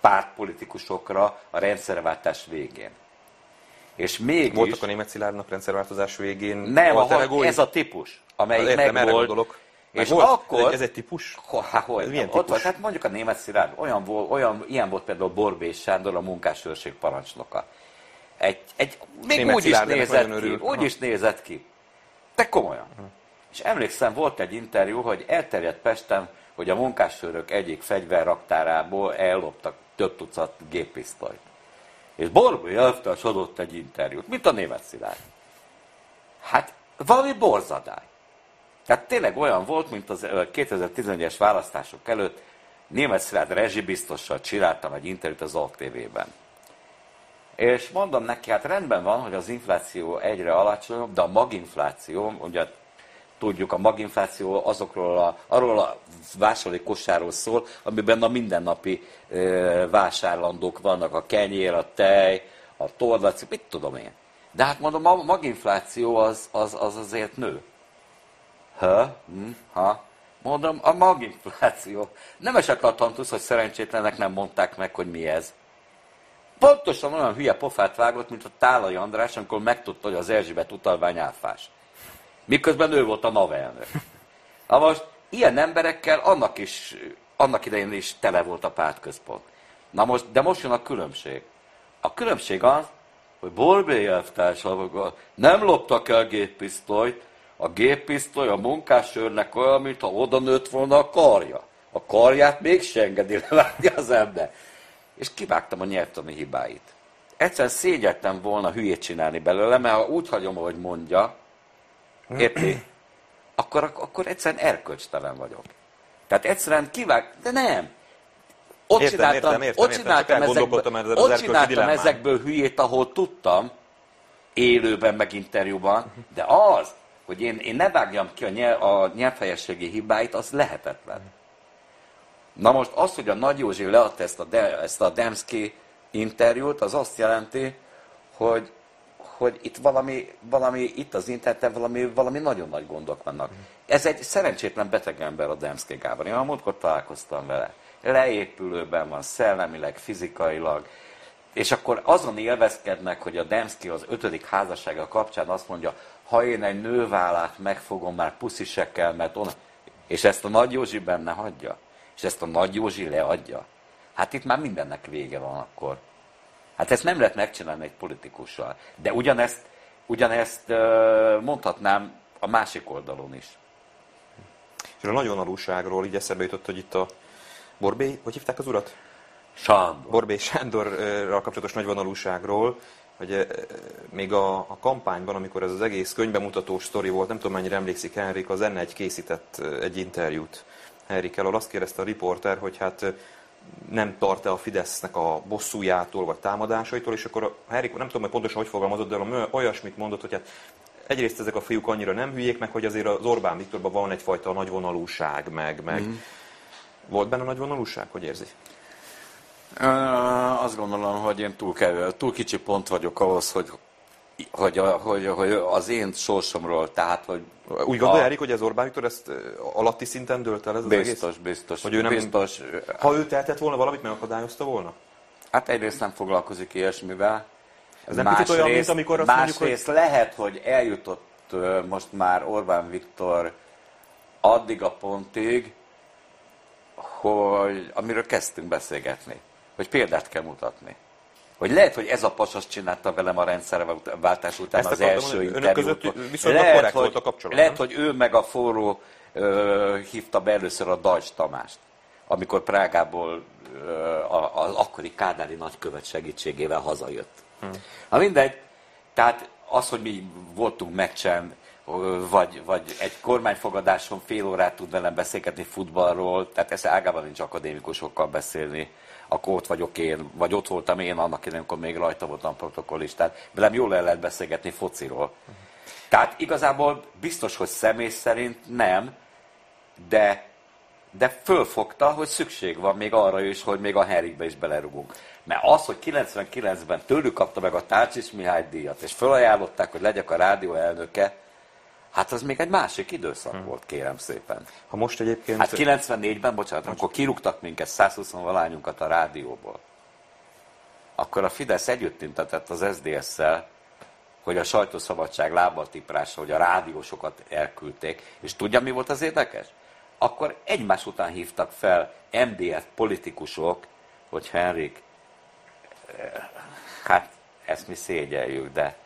pártpolitikusokra a rendszerváltás végén. És mégis... Voltak a német szilárdnak rendszerváltozás végén Nem, ahol ez a típus, amelyik meg volt, és volt, akkor... Ez egy típus? Há, hol, ez milyen típus? Ott volt, hát mondjuk a német szilárd, olyan, volt, olyan, ilyen volt például Borbés Sándor, a munkásőrség parancsnoka. Egy, egy, még német úgy is nézett ki, úgy is nézett ki. De komolyan. Ha. És emlékszem, volt egy interjú, hogy elterjedt Pesten, hogy a munkásőrök egyik fegyverraktárából elloptak több tucat géppisztolyt. És Borbé elvtárs adott egy interjút, mint a német szilárd. Hát valami borzadály. Tehát tényleg olyan volt, mint az 2011-es választások előtt, német Szilárd rezsibiztossal csináltam egy interjút az ATV-ben. És mondom neki, hát rendben van, hogy az infláció egyre alacsonyabb, de a maginfláció, ugye tudjuk, a maginfláció azokról a, arról a vásárlói kosáról szól, amiben a mindennapi e, vásárlandók vannak, a kenyér, a tej, a torlaci, mit tudom én. De hát mondom, a maginfláció az, az, az azért nő. Ha, hm, ha. Mondom, a maginfláció. Nem esett a tantusz, hogy szerencsétlenek nem mondták meg, hogy mi ez. Pontosan olyan hülye pofát vágott, mint a Tálai András, amikor megtudta, hogy az Erzsébet utalvány áfás. Miközben ő volt a navelnök. Na most, ilyen emberekkel annak is, annak idején is tele volt a pártközpont. Na most, de most jön a különbség. A különbség az, hogy Borbély elvtársak nem loptak el géppisztolyt, a géppisztoly a munkásőrnek olyan, mintha oda nőtt volna a karja. A karját még engedi levágni az ember. És kivágtam a nyelvtani hibáit. Egyszer szégyeltem volna hülyét csinálni belőle, mert ha úgy hagyom, ahogy mondja, érti? Akkor, akkor egyszerűen erkölcstelen vagyok. Tehát egyszerűen kivág, de nem. ott Értem, csináltam, értem, értem, ott csináltam, ezekből, az ott csináltam ezekből hülyét, ahol tudtam, élőben, meg interjúban, de az, hogy én, én ne vágjam ki a, nyelv, a nyelvhelyességi hibáit, az lehetetlen. Na most az, hogy a Nagy Józsi leadta ezt a, ezt a Demszki interjút, az azt jelenti, hogy, hogy itt valami, valami, itt az interneten valami, valami nagyon nagy gondok vannak. Ez egy szerencsétlen beteg ember a Demszki Gábor. Én a múltkor találkoztam vele. Leépülőben van, szellemileg, fizikailag, és akkor azon élvezkednek, hogy a Demszki az ötödik házassága kapcsán azt mondja, ha én egy nővállát megfogom, már puszi se kell, mert onnan... És ezt a Nagy Józsi benne hagyja. És ezt a Nagy Józsi leadja. Hát itt már mindennek vége van akkor. Hát ezt nem lehet megcsinálni egy politikussal. De ugyanezt, ugyanezt mondhatnám a másik oldalon is. És a nagyvonalúságról így eszembe jutott, hogy itt a Borbé, hogy hívták az urat? Sándor. Borbé Sándorral kapcsolatos nagyvonalúságról, hogy még a, a kampányban, amikor ez az egész könyvbemutató sztori volt, nem tudom mennyire emlékszik Henrik, az N1 készített eh, egy interjút Henrik elől. Azt kérdezte a riporter, hogy hát nem tart-e a Fidesznek a bosszújától vagy támadásaitól, és akkor Henrik, nem tudom, hogy pontosan hogy fogalmazott, de olyasmit mondott, hogy hát egyrészt ezek a fiúk annyira nem hülyék, meg hogy azért az Orbán Viktorban van egyfajta nagyvonalúság, meg, meg mm. volt benne nagyvonalúság, hogy érzi? Azt gondolom, hogy én túl, kevő, túl kicsi pont vagyok ahhoz, hogy, hogy, a, hogy, hogy az én sorsomról, tehát, hogy Úgy gondolja, Erik, hogy az Orbán Viktor ezt alatti szinten dölt el ez az biztos, egész? biztos, Hogy ő nem- biztos. Ha ő tehetett volna valamit, megakadályozta volna? Hát egyrészt nem foglalkozik ilyesmivel. Ez nem picit olyan, mint amikor azt mondjuk, másrészt lehet, hogy eljutott most már Orbán Viktor addig a pontig, hogy amiről kezdtünk beszélgetni, hogy példát kell mutatni. Hogy lehet, hogy ez a pasas csinálta velem a rendszerváltás után Ezt az első interjút. viszonylag korrekt volt a kapcsolat, Lehet, nem? hogy ő meg a forró ö, hívta be először a Dajcs Tamást, amikor Prágából az akkori Kádári nagykövet segítségével hazajött. Hm. Na mindegy, tehát az, hogy mi voltunk meccsen, vagy, vagy egy kormányfogadáson fél órát tud velem beszélgetni futballról, tehát ez ágában nincs akadémikusokkal beszélni, akkor ott vagyok én, vagy ott voltam én annak idején, amikor még rajta voltam protokollistát, velem jól el lehet beszélgetni fociról. Tehát igazából biztos, hogy személy szerint nem, de, de fölfogta, hogy szükség van még arra is, hogy még a Henrikbe is belerugunk. Mert az, hogy 99-ben tőlük kapta meg a Tárcsis Mihály díjat, és felajánlották, hogy legyek a rádió elnöke, hát az még egy másik időszak volt, kérem szépen. Ha most egyébként... Hát 94-ben, bocsánat, amikor kirúgtak minket 120 valányunkat a rádióból, akkor a Fidesz együtt intetett az SDS-szel, hogy a sajtószabadság lábbal tiprása, hogy a rádiósokat elküldték. És tudja, mi volt az érdekes? Akkor egymás után hívtak fel MDF politikusok, hogy Henrik, eh, hát ezt mi szégyeljük, de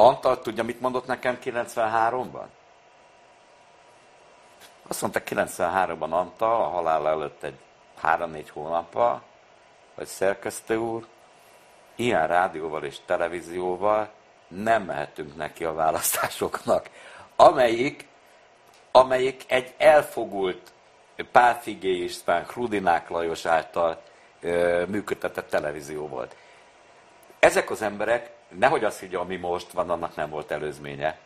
Antal tudja, mit mondott nekem 93-ban? Azt mondta 93-ban Antal, a halál előtt egy 3-4 hónappal, hogy szerkesztő úr, ilyen rádióval és televízióval nem mehetünk neki a választásoknak, amelyik, amelyik egy elfogult Pál Figé István, Krudinák Lajos által működtetett televízió volt. Ezek az emberek, nehogy azt higgye, ami most van, annak nem volt előzménye.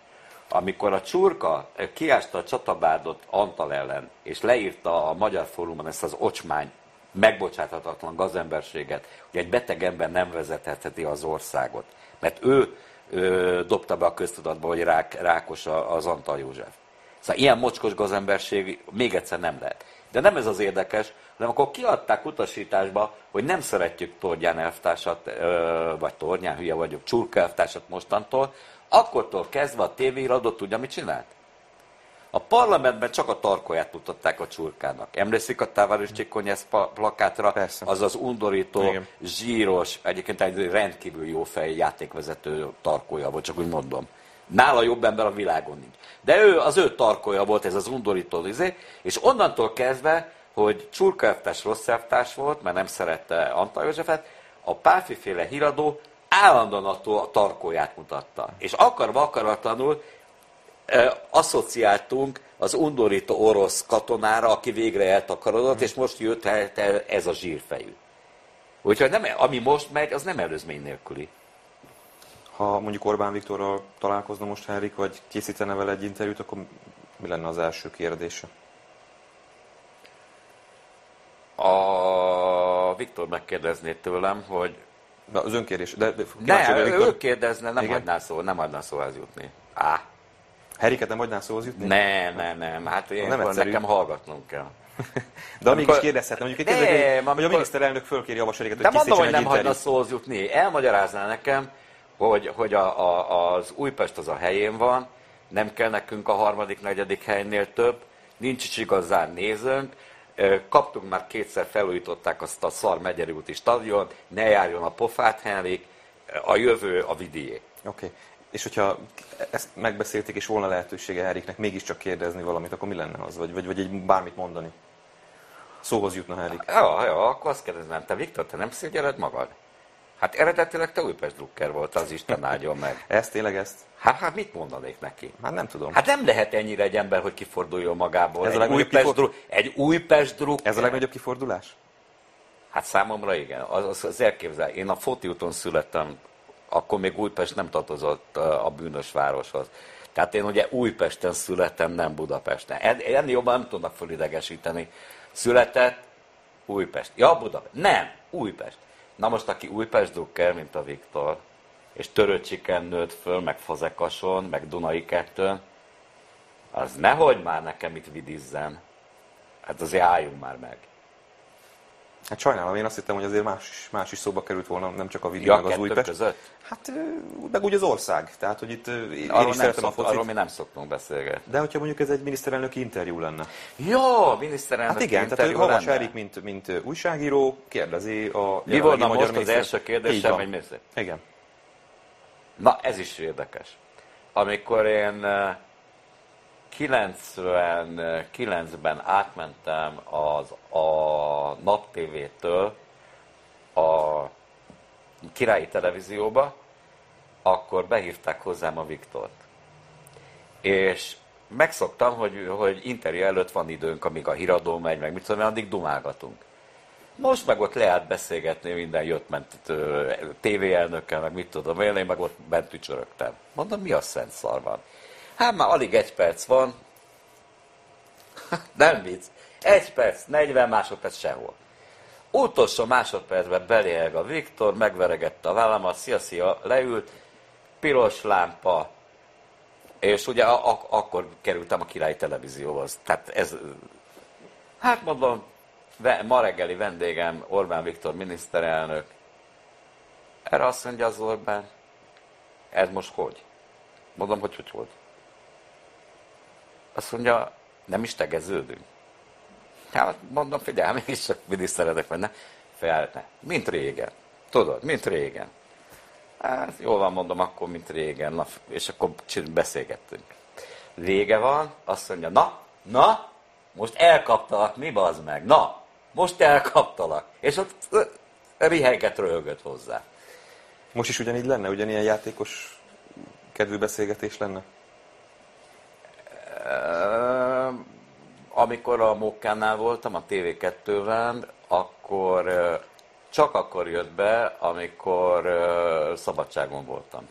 Amikor a csurka kiásta a csatabárdot Antal ellen, és leírta a Magyar Fórumon ezt az ocsmány, megbocsáthatatlan gazemberséget, hogy egy beteg ember nem vezetheti az országot. Mert ő ö, dobta be a köztudatba, hogy rák, rákos az Antal József. Szóval ilyen mocskos gazemberség még egyszer nem lehet. De nem ez az érdekes, hanem akkor kiadták utasításba, hogy nem szeretjük Torgyán elvtársat, vagy Tornyán, hülye vagyok, Csurka elvtársat mostantól, akkortól kezdve a tévéiradó tudja, mit csinált? A parlamentben csak a tarkóját mutatták a csurkának. Emlékszik a Tavares Csikonyesz plakátra? Persze. Az az undorító, Igen. zsíros, egyébként egy rendkívül jó fej játékvezető tarkója volt, csak úgy mondom. Nála jobb ember a világon nincs. De ő, az ő tarkója volt ez az undorító izé, és onnantól kezdve, hogy Csurka elvtárs rossz elvtárs volt, mert nem szerette Antal Józsefet, a párfiféle híradó állandóan a to- a tarkóját mutatta. És akarva akaratlanul asszociáltunk az undorító orosz katonára, aki végre eltakarodott, és most jött el ez a zsírfejű. Úgyhogy nem, ami most megy, az nem előzmény nélküli. Ha mondjuk Orbán Viktorral találkozna most Henrik, vagy készítene vele egy interjút, akkor mi lenne az első kérdése? A Viktor megkérdezné tőlem, hogy... De az önkérés. De, de ne, ő kérdezne, nem adná szó, nem adná szóhoz jutni. Á. Heriket nem adná szóhoz jutni? Nem, nem, nem. Hát én nem nekem hallgatnom kell. De amíg is kérdezhetne, mondjuk egy kérdező, hogy, hogy a miniszterelnök fölkéri a vasariket, hogy De mondom, hogy nem hagyna szóhoz jutni. Elmagyarázná nekem, hogy, hogy a, a, az Újpest az a helyén van, nem kell nekünk a harmadik, negyedik helynél több, nincs is igazán nézőnk, kaptunk már kétszer, felújították azt a szar Megyeri úti stadion, ne járjon a pofát, Henrik, a jövő a vidié. Oké. Okay. És hogyha ezt megbeszélték, és volna lehetősége Eriknek mégiscsak kérdezni valamit, akkor mi lenne az? Vagy, vagy, vagy egy bármit mondani? Szóhoz jutna Erik. Ja, ja, akkor azt kérdezném, te Viktor, te nem szégyeled magad? Hát eredetileg te Újpest Drucker volt, az Isten áldjon meg. ezt, tényleg ezt? Hát, hát mit mondanék neki? Hát nem tudom. Hát nem lehet ennyire egy ember, hogy kiforduljon magából. Ez egy, a Újpest, kifor... egy Újpest Drucker. Ez a legnagyobb kifordulás? Hát számomra igen, az, az, az elképzel. Én a Foti úton születtem, akkor még Újpest nem tartozott a bűnös városhoz. Tehát én ugye Újpesten születtem, nem Budapesten. Ennél jobban nem tudnak fölidegesíteni. Született Újpest. Ja, Budapest. Nem, Újpest. Na most, aki Újpest drukker, mint a Viktor, és töröcsiken nőtt föl, meg Fazekason, meg Dunai kettőn, az nehogy már nekem itt vidizzen. Hát azért álljunk már meg. Hát sajnálom, én azt hittem, hogy azért más is, más is szóba került volna, nem csak a videó, ja, meg az Újpest. között? Hát, meg úgy az ország. Tehát, hogy itt én arról is szeretem a focit. Arról mi nem szoktunk beszélgetni. De hogyha mondjuk ez egy miniszterelnöki interjú lenne. Jó, miniszterelnöki Hát igen, tehát Havas Erik, mint, mint újságíró, kérdezi a Mi volna most miniszter... az első kérdésem egy miniszter? Igen. Na, ez is érdekes. Amikor én 99-ben átmentem az, a NAP TV-től a királyi televízióba, akkor behívták hozzám a Viktort. És megszoktam, hogy, hogy interjú előtt van időnk, amíg a híradó megy, meg mit tudom, addig dumálgatunk. Most meg ott lehet beszélgetni, minden jött-ment tévéelnökkel, meg mit tudom én, én meg ott bent ücsörögtem. Mondom, mi a szent szar van? Hát már alig egy perc van. Nem vicc. Egy perc, 40 másodperc sehol. Utolsó másodpercben belényeg a Viktor, megveregette a vállamat, szia, szia, leült, piros lámpa, és ugye ak- akkor kerültem a királyi televízióhoz. Tehát ez, hát mondom, ma reggeli vendégem Orbán Viktor miniszterelnök. Erre azt mondja az Orbán, ez most hogy? Mondom, hogy hogy volt. Azt mondja, nem is tegeződünk. Hát mondom, figyelj, mégis csak miniszteredek vagy, ne? Felne. Mint régen. Tudod, mint régen. Hát jól van, mondom, akkor, mint régen. Na, és akkor beszélgettünk. Vége van, azt mondja, na, na, most elkaptalak, mi bazd meg? Na, most elkaptalak. És ott riheget röhögött hozzá. Most is ugyanígy lenne, ugyanilyen játékos kedvű beszélgetés lenne? Amikor a Mokkánál voltam, a TV2-ben, akkor csak akkor jött be, amikor szabadságon voltam.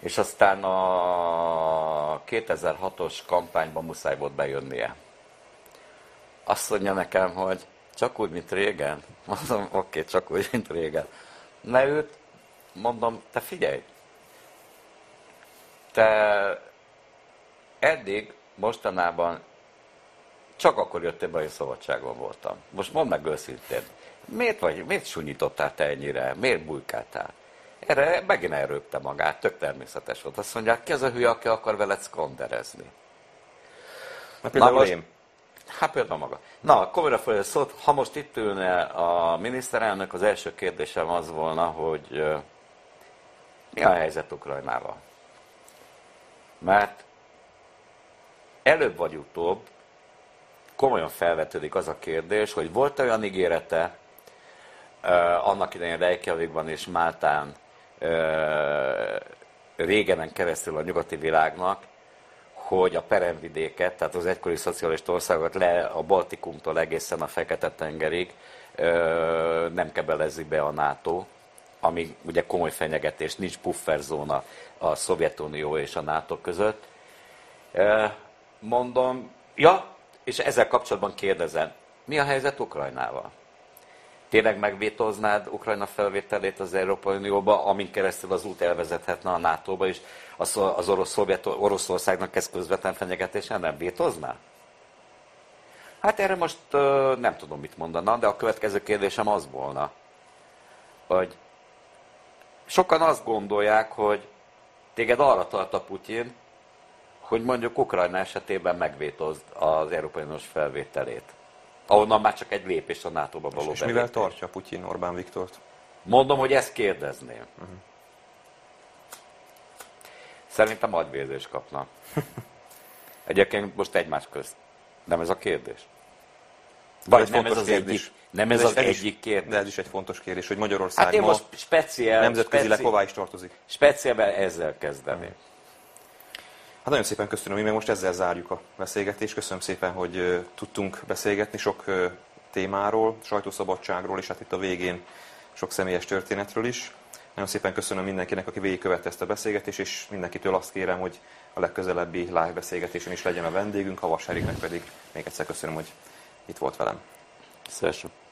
És aztán a 2006-os kampányban muszáj volt bejönnie. Azt mondja nekem, hogy csak úgy, mint régen. Mondom, oké, okay, csak úgy, mint régen. őt, mondom, te figyelj, te eddig mostanában csak akkor jöttél be, hogy szabadságon voltam. Most mondd meg őszintén, miért, vagy, miért sunyítottál te ennyire? Miért bujkáltál? Erre megint elrögte magát, tök természetes volt. Azt mondják, ki az a hülye, aki akar veled szkonderezni? Na, például Na most, én. Hát például maga. Na, komolyra fel szót, ha most itt ülne a miniszterelnök, az első kérdésem az volna, hogy mi a helyzet Ukrajnával? Mert előbb vagy utóbb komolyan felvetődik az a kérdés, hogy volt olyan ígérete uh, annak idején Reykjavikban és Máltán uh, régenen keresztül a nyugati világnak, hogy a peremvidéket, tehát az egykori szocialista országokat le a Baltikumtól egészen a Fekete-tengerig nem kebelezi be a NATO, ami ugye komoly fenyegetés, nincs pufferzóna a Szovjetunió és a NATO között. Mondom, ja, és ezzel kapcsolatban kérdezem, mi a helyzet Ukrajnával? Tényleg megvétoznád Ukrajna felvételét az Európai Unióba, amin keresztül az út elvezethetne a NATO-ba, és az Oroszországnak ez közvetlen fenyegetésen nem vétozná? Hát erre most nem tudom, mit mondana, de a következő kérdésem az volna, hogy sokan azt gondolják, hogy téged arra tart a Putyin, hogy mondjuk Ukrajna esetében megvétozd az Európai Uniós felvételét. Ahonnan már csak egy lépés a NATO-ba való És, és mivel tartja Putyin Orbán Viktort? Mondom, hogy ezt kérdezném. Uh-huh. Szerintem agyvérzés kapna. Egyébként most egymás közt. Nem ez a kérdés. Vagy ez nem ez az kérdés. egyik, nem ez, ez az ez egyik is, kérdés. De ez is egy fontos kérdés, hogy Magyarország hát én most speciál, nemzetközileg speci... hová is tartozik. Speciálben ezzel kezdeni. Hmm. Hát nagyon szépen köszönöm, mi meg most ezzel zárjuk a beszélgetést. Köszönöm szépen, hogy tudtunk beszélgetni sok témáról, sajtószabadságról, és hát itt a végén sok személyes történetről is. Nagyon szépen köszönöm mindenkinek, aki végigkövette ezt a beszélgetést, és mindenkitől azt kérem, hogy a legközelebbi live beszélgetésen is legyen a vendégünk, Havas Eriknek pedig még egyszer köszönöm, hogy itt volt velem. Szépen.